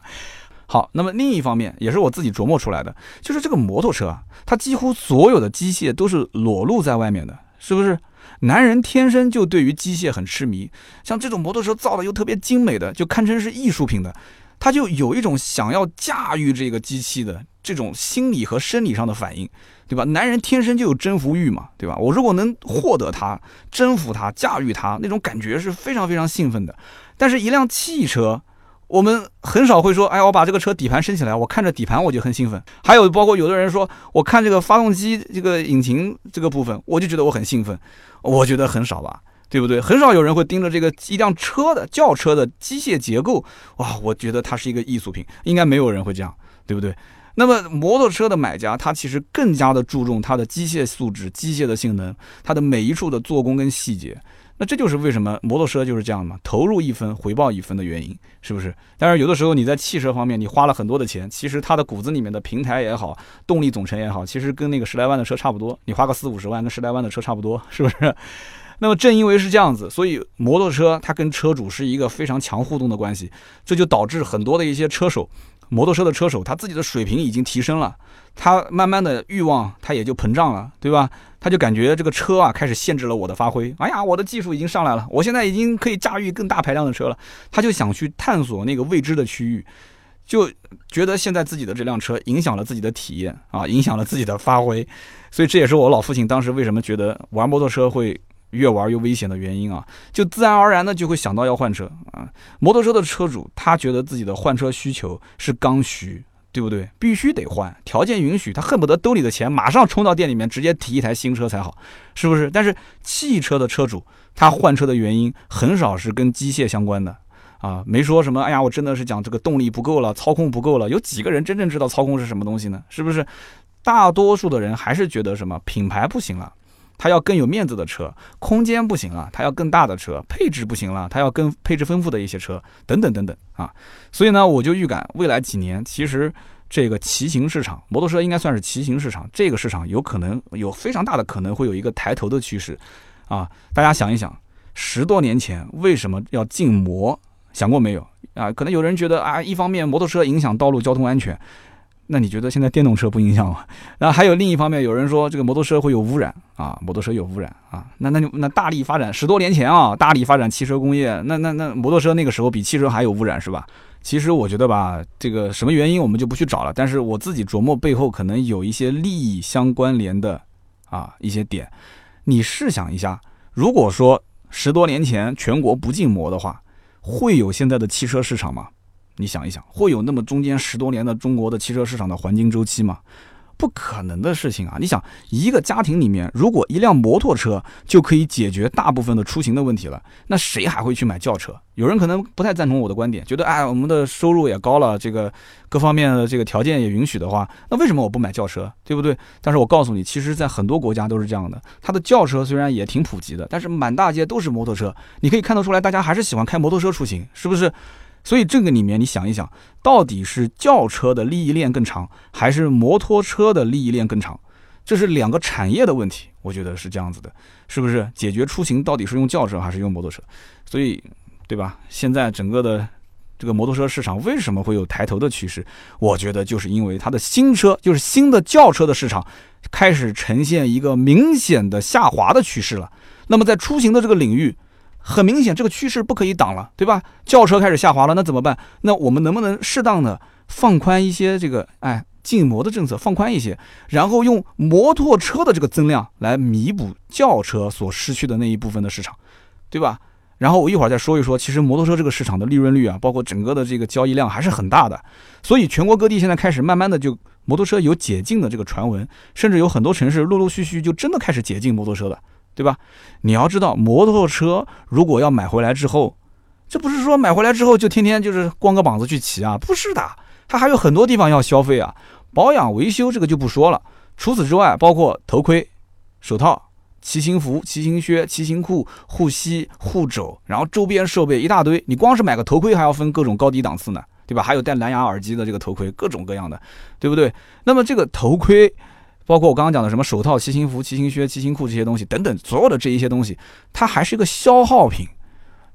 好，那么另一方面也是我自己琢磨出来的，就是这个摩托车啊，它几乎所有的机械都是裸露在外面的，是不是？男人天生就对于机械很痴迷，像这种摩托车造的又特别精美的，就堪称是艺术品的。他就有一种想要驾驭这个机器的这种心理和生理上的反应，对吧？男人天生就有征服欲嘛，对吧？我如果能获得它、征服它、驾驭它，那种感觉是非常非常兴奋的。但是，一辆汽车，我们很少会说：“哎，我把这个车底盘升起来，我看着底盘我就很兴奋。”还有，包括有的人说：“我看这个发动机这个引擎这个部分，我就觉得我很兴奋。”我觉得很少吧。对不对？很少有人会盯着这个一辆车的轿车的机械结构，哇，我觉得它是一个艺术品，应该没有人会这样，对不对？那么摩托车的买家，他其实更加的注重它的机械素质、机械的性能，它的每一处的做工跟细节。那这就是为什么摩托车就是这样嘛，投入一分回报一分的原因，是不是？但是有的时候你在汽车方面，你花了很多的钱，其实它的骨子里面的平台也好，动力总成也好，其实跟那个十来万的车差不多，你花个四五十万，跟十来万的车差不多，是不是？(laughs) 那么正因为是这样子，所以摩托车它跟车主是一个非常强互动的关系，这就导致很多的一些车手摩托车的车手他自己的水平已经提升了，他慢慢的欲望他也就膨胀了，对吧？他就感觉这个车啊开始限制了我的发挥。哎呀，我的技术已经上来了，我现在已经可以驾驭更大排量的车了。他就想去探索那个未知的区域，就觉得现在自己的这辆车影响了自己的体验啊，影响了自己的发挥。所以这也是我老父亲当时为什么觉得玩摩托车会。越玩越危险的原因啊，就自然而然的就会想到要换车啊。摩托车的车主他觉得自己的换车需求是刚需，对不对？必须得换，条件允许，他恨不得兜里的钱马上冲到店里面直接提一台新车才好，是不是？但是汽车的车主他换车的原因很少是跟机械相关的啊，没说什么。哎呀，我真的是讲这个动力不够了，操控不够了。有几个人真正知道操控是什么东西呢？是不是？大多数的人还是觉得什么品牌不行了。他要更有面子的车，空间不行了，他要更大的车，配置不行了，他要更配置丰富的一些车，等等等等啊。所以呢，我就预感未来几年，其实这个骑行市场，摩托车应该算是骑行市场，这个市场有可能有非常大的可能会有一个抬头的趋势啊。大家想一想，十多年前为什么要禁摩？想过没有啊？可能有人觉得啊，一方面摩托车影响道路交通安全。那你觉得现在电动车不影响吗？(laughs) 然后还有另一方面，有人说这个摩托车会有污染啊，摩托车有污染啊。那那就那大力发展十多年前啊，大力发展汽车工业，那那那摩托车那个时候比汽车还有污染是吧？其实我觉得吧，这个什么原因我们就不去找了。但是我自己琢磨背后可能有一些利益相关联的啊一些点。你试想一下，如果说十多年前全国不禁摩的话，会有现在的汽车市场吗？你想一想，会有那么中间十多年的中国的汽车市场的黄金周期吗？不可能的事情啊！你想，一个家庭里面，如果一辆摩托车就可以解决大部分的出行的问题了，那谁还会去买轿车？有人可能不太赞同我的观点，觉得哎，我们的收入也高了，这个各方面的这个条件也允许的话，那为什么我不买轿车？对不对？但是我告诉你，其实，在很多国家都是这样的。它的轿车虽然也挺普及的，但是满大街都是摩托车，你可以看得出来，大家还是喜欢开摩托车出行，是不是？所以这个里面，你想一想，到底是轿车的利益链更长，还是摩托车的利益链更长？这是两个产业的问题，我觉得是这样子的，是不是？解决出行到底是用轿车还是用摩托车？所以，对吧？现在整个的这个摩托车市场为什么会有抬头的趋势？我觉得就是因为它的新车，就是新的轿车的市场开始呈现一个明显的下滑的趋势了。那么在出行的这个领域，很明显，这个趋势不可以挡了，对吧？轿车开始下滑了，那怎么办？那我们能不能适当的放宽一些这个哎禁摩的政策，放宽一些，然后用摩托车的这个增量来弥补轿车所失去的那一部分的市场，对吧？然后我一会儿再说一说，其实摩托车这个市场的利润率啊，包括整个的这个交易量还是很大的，所以全国各地现在开始慢慢的就摩托车有解禁的这个传闻，甚至有很多城市陆陆续续就真的开始解禁摩托车了。对吧？你要知道，摩托车如果要买回来之后，这不是说买回来之后就天天就是光个膀子去骑啊，不是的，它还有很多地方要消费啊，保养维修这个就不说了。除此之外，包括头盔、手套、骑行服、骑行靴、骑行裤、护膝、护肘，然后周边设备一大堆。你光是买个头盔还要分各种高低档次呢，对吧？还有带蓝牙耳机的这个头盔，各种各样的，对不对？那么这个头盔。包括我刚刚讲的什么手套、骑行服、骑行靴、骑行裤这些东西等等，所有的这一些东西，它还是一个消耗品。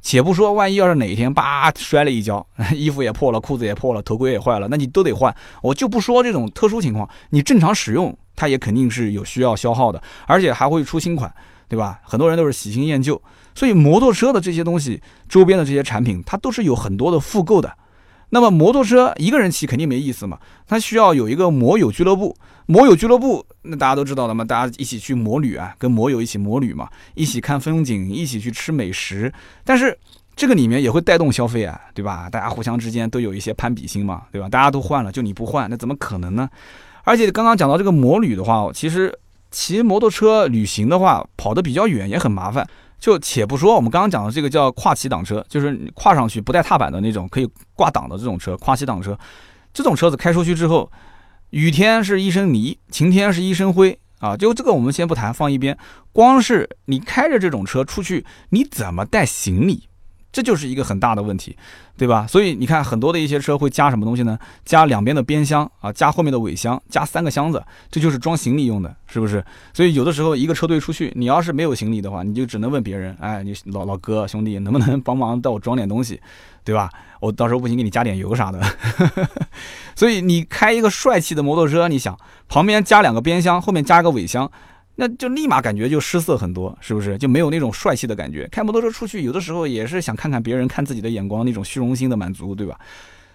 且不说万一要是哪一天叭摔了一跤，(laughs) 衣服也破了，裤子也破了，头盔也坏了，那你都得换。我就不说这种特殊情况，你正常使用它也肯定是有需要消耗的，而且还会出新款，对吧？很多人都是喜新厌旧，所以摩托车的这些东西周边的这些产品，它都是有很多的复购的。那么摩托车一个人骑肯定没意思嘛，它需要有一个摩友俱乐部。摩友俱乐部，那大家都知道的嘛，大家一起去摩旅啊，跟摩友一起摩旅嘛，一起看风景，一起去吃美食。但是这个里面也会带动消费啊，对吧？大家互相之间都有一些攀比心嘛，对吧？大家都换了，就你不换，那怎么可能呢？而且刚刚讲到这个摩旅的话，其实骑摩托车旅行的话，跑得比较远也很麻烦。就且不说我们刚刚讲的这个叫跨骑挡车，就是跨上去不带踏板的那种可以挂挡的这种车，跨骑挡车，这种车子开出去之后，雨天是一身泥，晴天是一身灰啊。就这个我们先不谈，放一边。光是你开着这种车出去，你怎么带行李？这就是一个很大的问题，对吧？所以你看很多的一些车会加什么东西呢？加两边的边箱啊，加后面的尾箱，加三个箱子，这就是装行李用的，是不是？所以有的时候一个车队出去，你要是没有行李的话，你就只能问别人，哎，你老老哥兄弟能不能帮忙带我装点东西，对吧？我到时候不行给你加点油啥的。(laughs) 所以你开一个帅气的摩托车，你想旁边加两个边箱，后面加一个尾箱。那就立马感觉就失色很多，是不是？就没有那种帅气的感觉。开摩托车出去，有的时候也是想看看别人看自己的眼光，那种虚荣心的满足，对吧？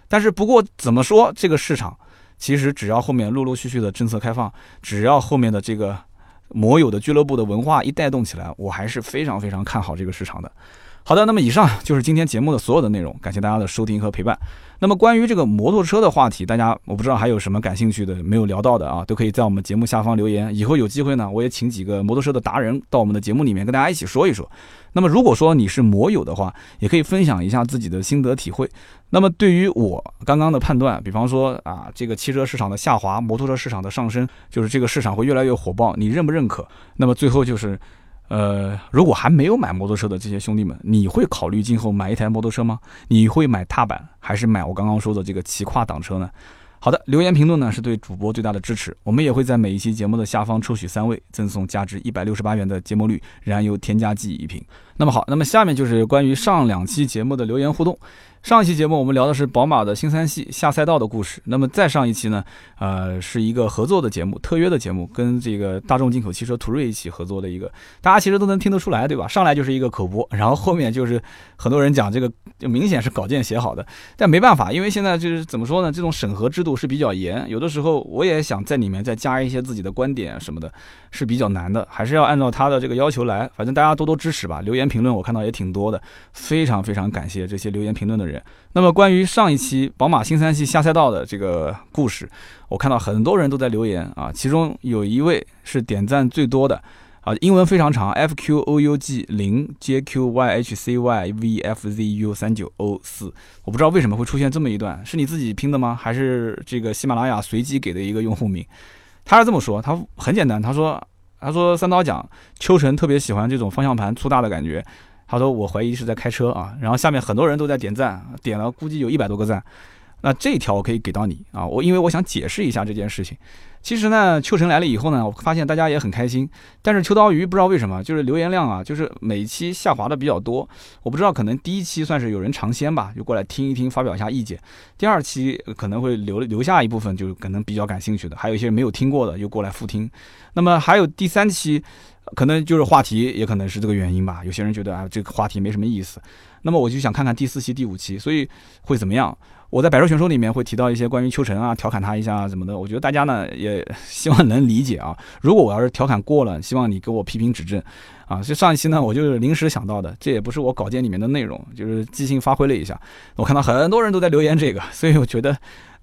但是不过怎么说，这个市场其实只要后面陆陆续续的政策开放，只要后面的这个摩友的俱乐部的文化一带动起来，我还是非常非常看好这个市场的。好的，那么以上就是今天节目的所有的内容，感谢大家的收听和陪伴。那么关于这个摩托车的话题，大家我不知道还有什么感兴趣的没有聊到的啊，都可以在我们节目下方留言。以后有机会呢，我也请几个摩托车的达人到我们的节目里面跟大家一起说一说。那么如果说你是摩友的话，也可以分享一下自己的心得体会。那么对于我刚刚的判断，比方说啊，这个汽车市场的下滑，摩托车市场的上升，就是这个市场会越来越火爆，你认不认可？那么最后就是。呃，如果还没有买摩托车的这些兄弟们，你会考虑今后买一台摩托车吗？你会买踏板，还是买我刚刚说的这个骑跨挡车呢？好的，留言评论呢是对主播最大的支持，我们也会在每一期节目的下方抽取三位，赠送价值一百六十八元的节末绿燃油添加剂一瓶。那么好，那么下面就是关于上两期节目的留言互动。上一期节目我们聊的是宝马的新三系下赛道的故事，那么再上一期呢，呃，是一个合作的节目，特约的节目，跟这个大众进口汽车途锐一起合作的一个，大家其实都能听得出来，对吧？上来就是一个口播，然后后面就是很多人讲这个，就明显是稿件写好的，但没办法，因为现在就是怎么说呢，这种审核制度是比较严，有的时候我也想在里面再加一些自己的观点什么的，是比较难的，还是要按照他的这个要求来，反正大家多多支持吧。留言评论我看到也挺多的，非常非常感谢这些留言评论的人。那么关于上一期宝马新三系下赛道的这个故事，我看到很多人都在留言啊，其中有一位是点赞最多的啊，英文非常长，F Q O U G 零 J Q Y H C Y V F Z U 三九 O 四，我不知道为什么会出现这么一段，是你自己拼的吗？还是这个喜马拉雅随机给的一个用户名？他是这么说，他很简单，他说他说三刀讲秋晨特别喜欢这种方向盘粗大的感觉。他说：“我怀疑是在开车啊。”然后下面很多人都在点赞，点了估计有一百多个赞。那这条我可以给到你啊，我因为我想解释一下这件事情。其实呢，秋晨来了以后呢，我发现大家也很开心。但是秋刀鱼不知道为什么，就是留言量啊，就是每期下滑的比较多。我不知道，可能第一期算是有人尝鲜吧，就过来听一听，发表一下意见。第二期可能会留留下一部分，就可能比较感兴趣的，还有一些没有听过的，又过来复听。那么还有第三期。可能就是话题，也可能是这个原因吧。有些人觉得啊，这个话题没什么意思。那么我就想看看第四期、第五期，所以会怎么样？我在百车全说里面会提到一些关于秋晨啊，调侃他一下什么的。我觉得大家呢也 (laughs) 希望能理解啊。如果我要是调侃过了，希望你给我批评指正啊。就上一期呢，我就是临时想到的，这也不是我稿件里面的内容，就是即兴发挥了一下。我看到很多人都在留言这个，所以我觉得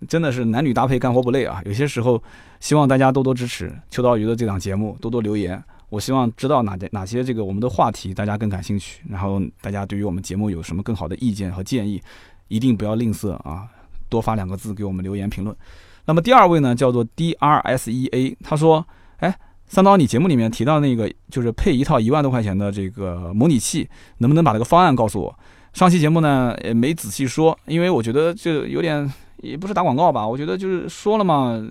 真的是男女搭配干活不累啊。有些时候希望大家多多支持秋刀鱼的这档节目，多多留言。我希望知道哪些哪些这个我们的话题大家更感兴趣，然后大家对于我们节目有什么更好的意见和建议，一定不要吝啬啊，多发两个字给我们留言评论。那么第二位呢，叫做 D R S E A，他说：“哎，三刀，你节目里面提到那个就是配一套一万多块钱的这个模拟器，能不能把这个方案告诉我？上期节目呢也没仔细说，因为我觉得这有点。”也不是打广告吧，我觉得就是说了嘛，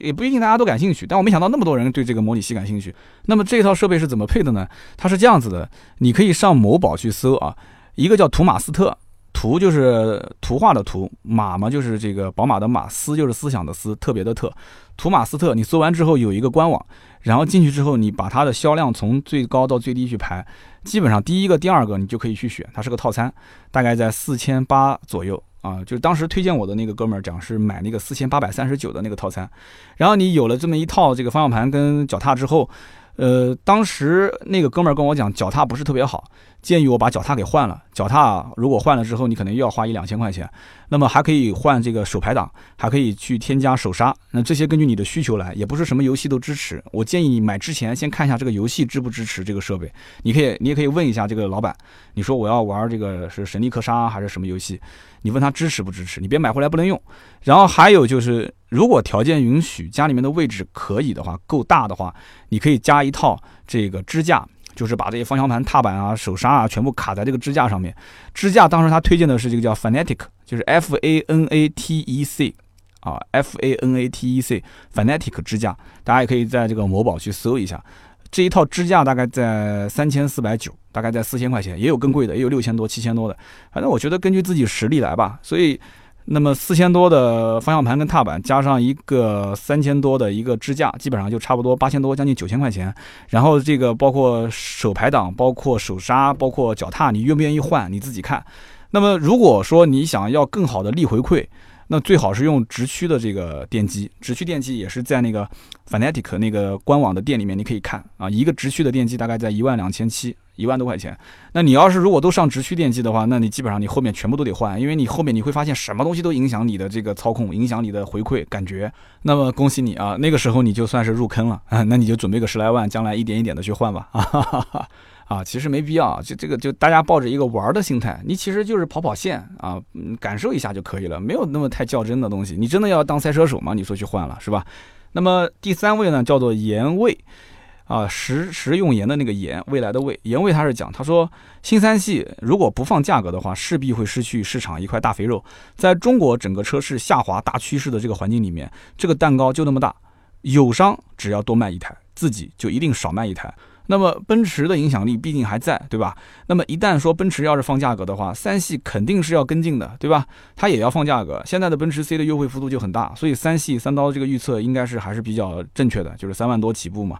也不一定大家都感兴趣。但我没想到那么多人对这个模拟器感兴趣。那么这套设备是怎么配的呢？它是这样子的，你可以上某宝去搜啊，一个叫图马斯特，图就是图画的图，马嘛就是这个宝马的马，思就是思想的思，特别的特。图马斯特，你搜完之后有一个官网，然后进去之后你把它的销量从最高到最低去排，基本上第一个、第二个你就可以去选，它是个套餐，大概在四千八左右。啊，就是当时推荐我的那个哥们儿讲是买那个四千八百三十九的那个套餐，然后你有了这么一套这个方向盘跟脚踏之后，呃，当时那个哥们儿跟我讲脚踏不是特别好。建议我把脚踏给换了，脚踏如果换了之后，你可能又要花一两千块钱。那么还可以换这个手排档，还可以去添加手刹。那这些根据你的需求来，也不是什么游戏都支持。我建议你买之前先看一下这个游戏支不支持这个设备。你可以，你也可以问一下这个老板，你说我要玩这个是神力克沙还是什么游戏？你问他支持不支持？你别买回来不能用。然后还有就是，如果条件允许，家里面的位置可以的话，够大的话，你可以加一套这个支架。就是把这些方向盘、踏板啊、手刹啊全部卡在这个支架上面。支架当时他推荐的是这个叫 Fanatic，就是 F A N A T E C 啊，F A N A T E C Fanatic 支架，大家也可以在这个某宝去搜一下。这一套支架大概在三千四百九，大概在四千块钱，也有更贵的，也有六千多、七千多的。反正我觉得根据自己实力来吧。所以，那么四千多的方向盘跟踏板，加上一个三千多的一个支架，基本上就差不多八千多，将近九千块钱。然后这个包括手排档、包括手刹、包括脚踏，你愿不愿意换？你自己看。那么如果说你想要更好的力回馈，那最好是用直驱的这个电机，直驱电机也是在那个 Fanatic 那个官网的店里面，你可以看啊，一个直驱的电机大概在一万两千七，一万多块钱。那你要是如果都上直驱电机的话，那你基本上你后面全部都得换，因为你后面你会发现什么东西都影响你的这个操控，影响你的回馈感觉。那么恭喜你啊，(laughs) 那个时候你就算是入坑了啊，(laughs) 那你就准备个十来万，将来一点一点的去换吧啊。(laughs) 啊，其实没必要，就这个就大家抱着一个玩的心态，你其实就是跑跑线啊，感受一下就可以了，没有那么太较真的东西。你真的要当赛车手吗？你说去换了是吧？那么第三位呢，叫做盐味，啊，食食用盐的那个盐，未来的味，盐味他是讲，他说新三系如果不放价格的话，势必会失去市场一块大肥肉。在中国整个车市下滑大趋势的这个环境里面，这个蛋糕就那么大，友商只要多卖一台，自己就一定少卖一台。那么奔驰的影响力毕竟还在，对吧？那么一旦说奔驰要是放价格的话，三系肯定是要跟进的，对吧？它也要放价格。现在的奔驰 C 的优惠幅度就很大，所以三系三刀这个预测应该是还是比较正确的，就是三万多起步嘛。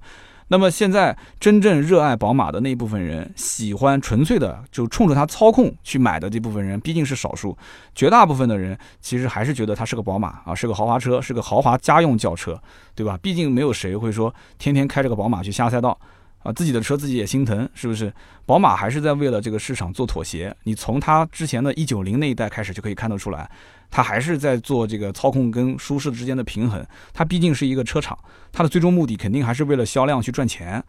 那么现在真正热爱宝马的那一部分人，喜欢纯粹的就冲着它操控去买的这部分人，毕竟是少数，绝大部分的人其实还是觉得它是个宝马啊，是个豪华车，是个豪华家用轿车，对吧？毕竟没有谁会说天天开着个宝马去下赛道。啊，自己的车自己也心疼，是不是？宝马还是在为了这个市场做妥协。你从它之前的一九零那一代开始就可以看得出来，它还是在做这个操控跟舒适之间的平衡。它毕竟是一个车厂，它的最终目的肯定还是为了销量去赚钱。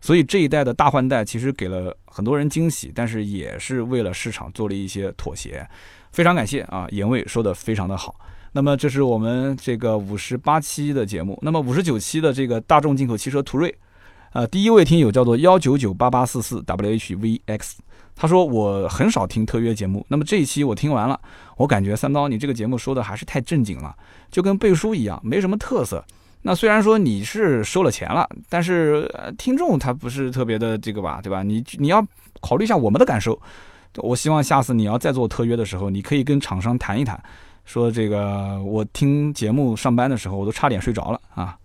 所以这一代的大换代其实给了很多人惊喜，但是也是为了市场做了一些妥协。非常感谢啊，严卫说的非常的好。那么这是我们这个五十八期的节目，那么五十九期的这个大众进口汽车途锐。呃，第一位听友叫做幺九九八八四四 whvx，他说我很少听特约节目，那么这一期我听完了，我感觉三刀你这个节目说的还是太正经了，就跟背书一样，没什么特色。那虽然说你是收了钱了，但是听众他不是特别的这个吧，对吧？你你要考虑一下我们的感受。我希望下次你要再做特约的时候，你可以跟厂商谈一谈，说这个我听节目上班的时候我都差点睡着了啊。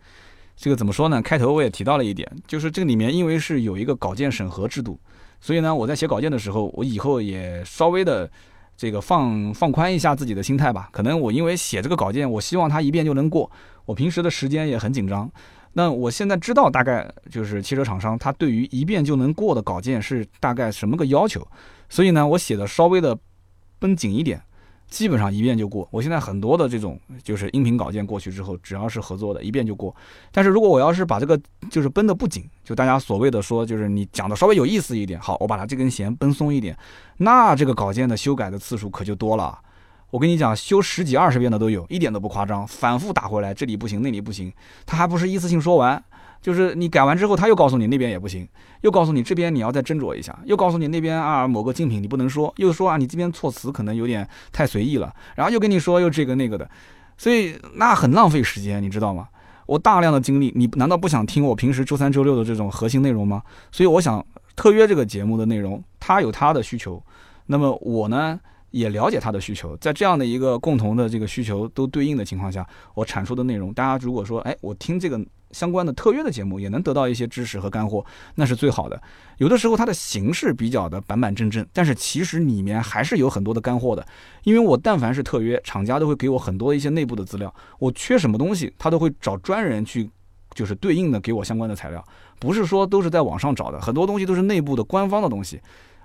这个怎么说呢？开头我也提到了一点，就是这里面因为是有一个稿件审核制度，所以呢，我在写稿件的时候，我以后也稍微的这个放放宽一下自己的心态吧。可能我因为写这个稿件，我希望它一遍就能过，我平时的时间也很紧张。那我现在知道大概就是汽车厂商他对于一遍就能过的稿件是大概什么个要求，所以呢，我写的稍微的绷紧一点。基本上一遍就过。我现在很多的这种就是音频稿件过去之后，只要是合作的，一遍就过。但是如果我要是把这个就是绷得不紧，就大家所谓的说就是你讲的稍微有意思一点，好，我把它这根弦绷松一点，那这个稿件的修改的次数可就多了。我跟你讲，修十几二十遍的都有，一点都不夸张，反复打回来，这里不行，那里不行，他还不是一次性说完。就是你改完之后，他又告诉你那边也不行，又告诉你这边你要再斟酌一下，又告诉你那边啊某个竞品你不能说，又说啊你这边措辞可能有点太随意了，然后又跟你说又这个那个的，所以那很浪费时间，你知道吗？我大量的精力，你难道不想听我平时周三周六的这种核心内容吗？所以我想特约这个节目的内容，他有他的需求，那么我呢也了解他的需求，在这样的一个共同的这个需求都对应的情况下，我阐述的内容，大家如果说哎我听这个。相关的特约的节目也能得到一些知识和干货，那是最好的。有的时候它的形式比较的板板正正，但是其实里面还是有很多的干货的。因为我但凡是特约，厂家都会给我很多一些内部的资料，我缺什么东西，他都会找专人去，就是对应的给我相关的材料，不是说都是在网上找的，很多东西都是内部的官方的东西，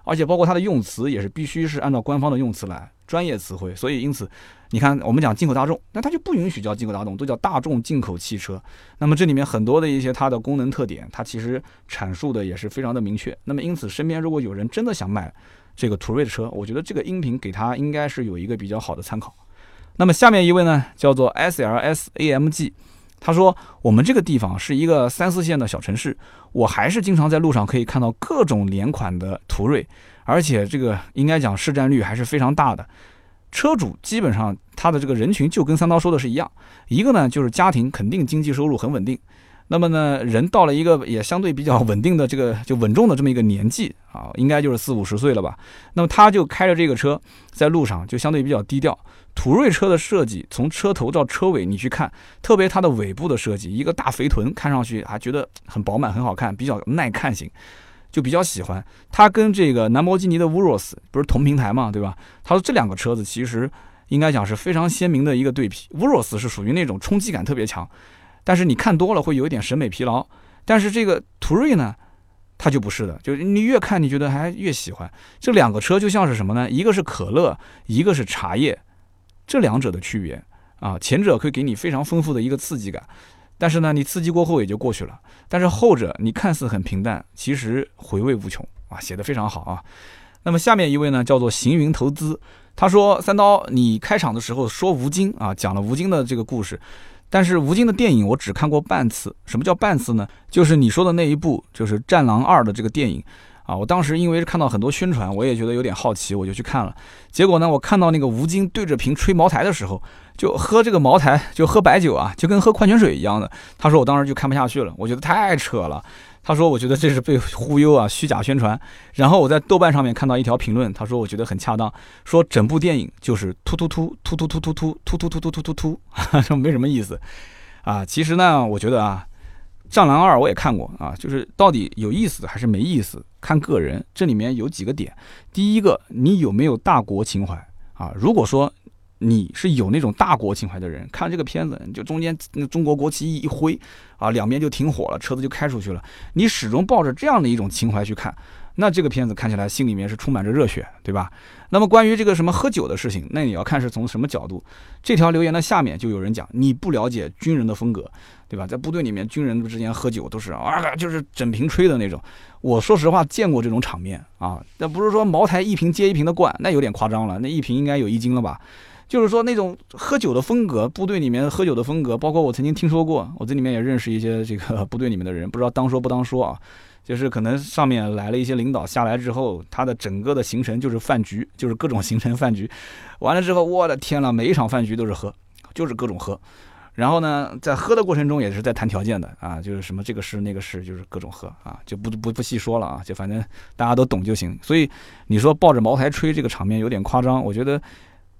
而且包括它的用词也是必须是按照官方的用词来。专业词汇，所以因此，你看我们讲进口大众，那它就不允许叫进口大众，都叫大众进口汽车。那么这里面很多的一些它的功能特点，它其实阐述的也是非常的明确。那么因此，身边如果有人真的想买这个途锐的车，我觉得这个音频给他应该是有一个比较好的参考。那么下面一位呢，叫做 S L S A M G，他说我们这个地方是一个三四线的小城市，我还是经常在路上可以看到各种连款的途锐，而且这个应该讲市占率还是非常大的。车主基本上他的这个人群就跟三刀说的是一样，一个呢就是家庭肯定经济收入很稳定。那么呢，人到了一个也相对比较稳定的这个 (laughs) 就稳重的这么一个年纪啊，应该就是四五十岁了吧。那么他就开着这个车在路上就相对比较低调。途锐车的设计，从车头到车尾你去看，特别它的尾部的设计，一个大肥臀，看上去还觉得很饱满很好看，比较耐看型，就比较喜欢。它跟这个兰博基尼的 Urus 不是同平台嘛，对吧？他说这两个车子其实应该讲是非常鲜明的一个对比。Urus 是属于那种冲击感特别强。但是你看多了会有一点审美疲劳，但是这个途锐呢，它就不是的，就是你越看你觉得还越喜欢。这两个车就像是什么呢？一个是可乐，一个是茶叶，这两者的区别啊。前者会给你非常丰富的一个刺激感，但是呢，你刺激过后也就过去了。但是后者你看似很平淡，其实回味无穷啊，写的非常好啊。那么下面一位呢，叫做行云投资，他说三刀，你开场的时候说吴京啊，讲了吴京的这个故事。但是吴京的电影我只看过半次，什么叫半次呢？就是你说的那一部，就是《战狼二》的这个电影啊。我当时因为看到很多宣传，我也觉得有点好奇，我就去看了。结果呢，我看到那个吴京对着瓶吹茅台的时候，就喝这个茅台，就喝白酒啊，就跟喝矿泉水一样的。他说我当时就看不下去了，我觉得太扯了。他说：“我觉得这是被忽悠啊，虚假宣传。”然后我在豆瓣上面看到一条评论，他说：“我觉得很恰当，说整部电影就是突突突突突突突突突突突突突突突，说没什么意思啊。”其实呢，我觉得啊，《战狼二》我也看过啊，就是到底有意思还是没意思，看个人。这里面有几个点，第一个，你有没有大国情怀啊？如果说，你是有那种大国情怀的人，看这个片子，就中间那中国国旗一一挥，啊，两边就停火了，车子就开出去了。你始终抱着这样的一种情怀去看，那这个片子看起来心里面是充满着热血，对吧？(laughs) 那么关于这个什么喝酒的事情，那你要看是从什么角度。这条留言的下面就有人讲，你不了解军人的风格，对吧？在部队里面，军人之间喝酒都是啊，就是整瓶吹的那种。我说实话，见过这种场面啊，那不是说茅台一瓶接一瓶的灌，那有点夸张了，那一瓶应该有一斤了吧？就是说那种喝酒的风格，部队里面喝酒的风格，包括我曾经听说过，我这里面也认识一些这个部队里面的人，不知道当说不当说啊。就是可能上面来了一些领导下来之后，他的整个的行程就是饭局，就是各种行程饭局。完了之后，我的天呐，每一场饭局都是喝，就是各种喝。然后呢，在喝的过程中也是在谈条件的啊，就是什么这个是那个是，就是各种喝啊，就不不不细说了啊，就反正大家都懂就行。所以你说抱着茅台吹这个场面有点夸张，我觉得。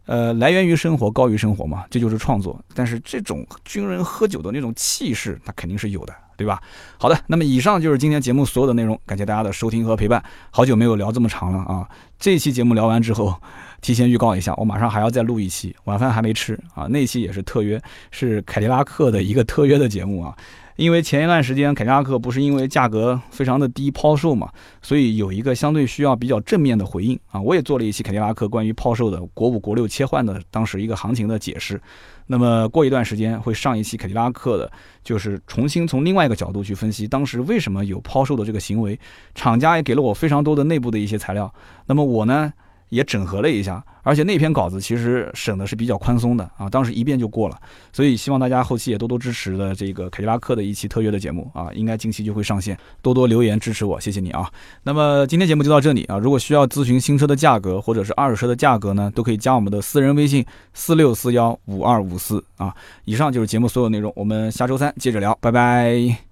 呃，来源于生活，高于生活嘛，这就是创作。但是这种军人喝酒的那种气势，它肯定是有的，对吧？好的，那么以上就是今天节目所有的内容，感谢大家的收听和陪伴。好久没有聊这么长了啊！这期节目聊完之后，提前预告一下，我马上还要再录一期，晚饭还没吃啊，那期也是特约，是凯迪拉克的一个特约的节目啊。因为前一段时间凯迪拉克不是因为价格非常的低抛售嘛，所以有一个相对需要比较正面的回应啊。我也做了一期凯迪拉克关于抛售的国五国六切换的当时一个行情的解释。那么过一段时间会上一期凯迪拉克的，就是重新从另外一个角度去分析当时为什么有抛售的这个行为。厂家也给了我非常多的内部的一些材料。那么我呢？也整合了一下，而且那篇稿子其实审的是比较宽松的啊，当时一遍就过了，所以希望大家后期也多多支持的这个凯迪拉克的一期特约的节目啊，应该近期就会上线，多多留言支持我，谢谢你啊。那么今天节目就到这里啊，如果需要咨询新车的价格或者是二手车的价格呢，都可以加我们的私人微信四六四幺五二五四啊。以上就是节目所有内容，我们下周三接着聊，拜拜。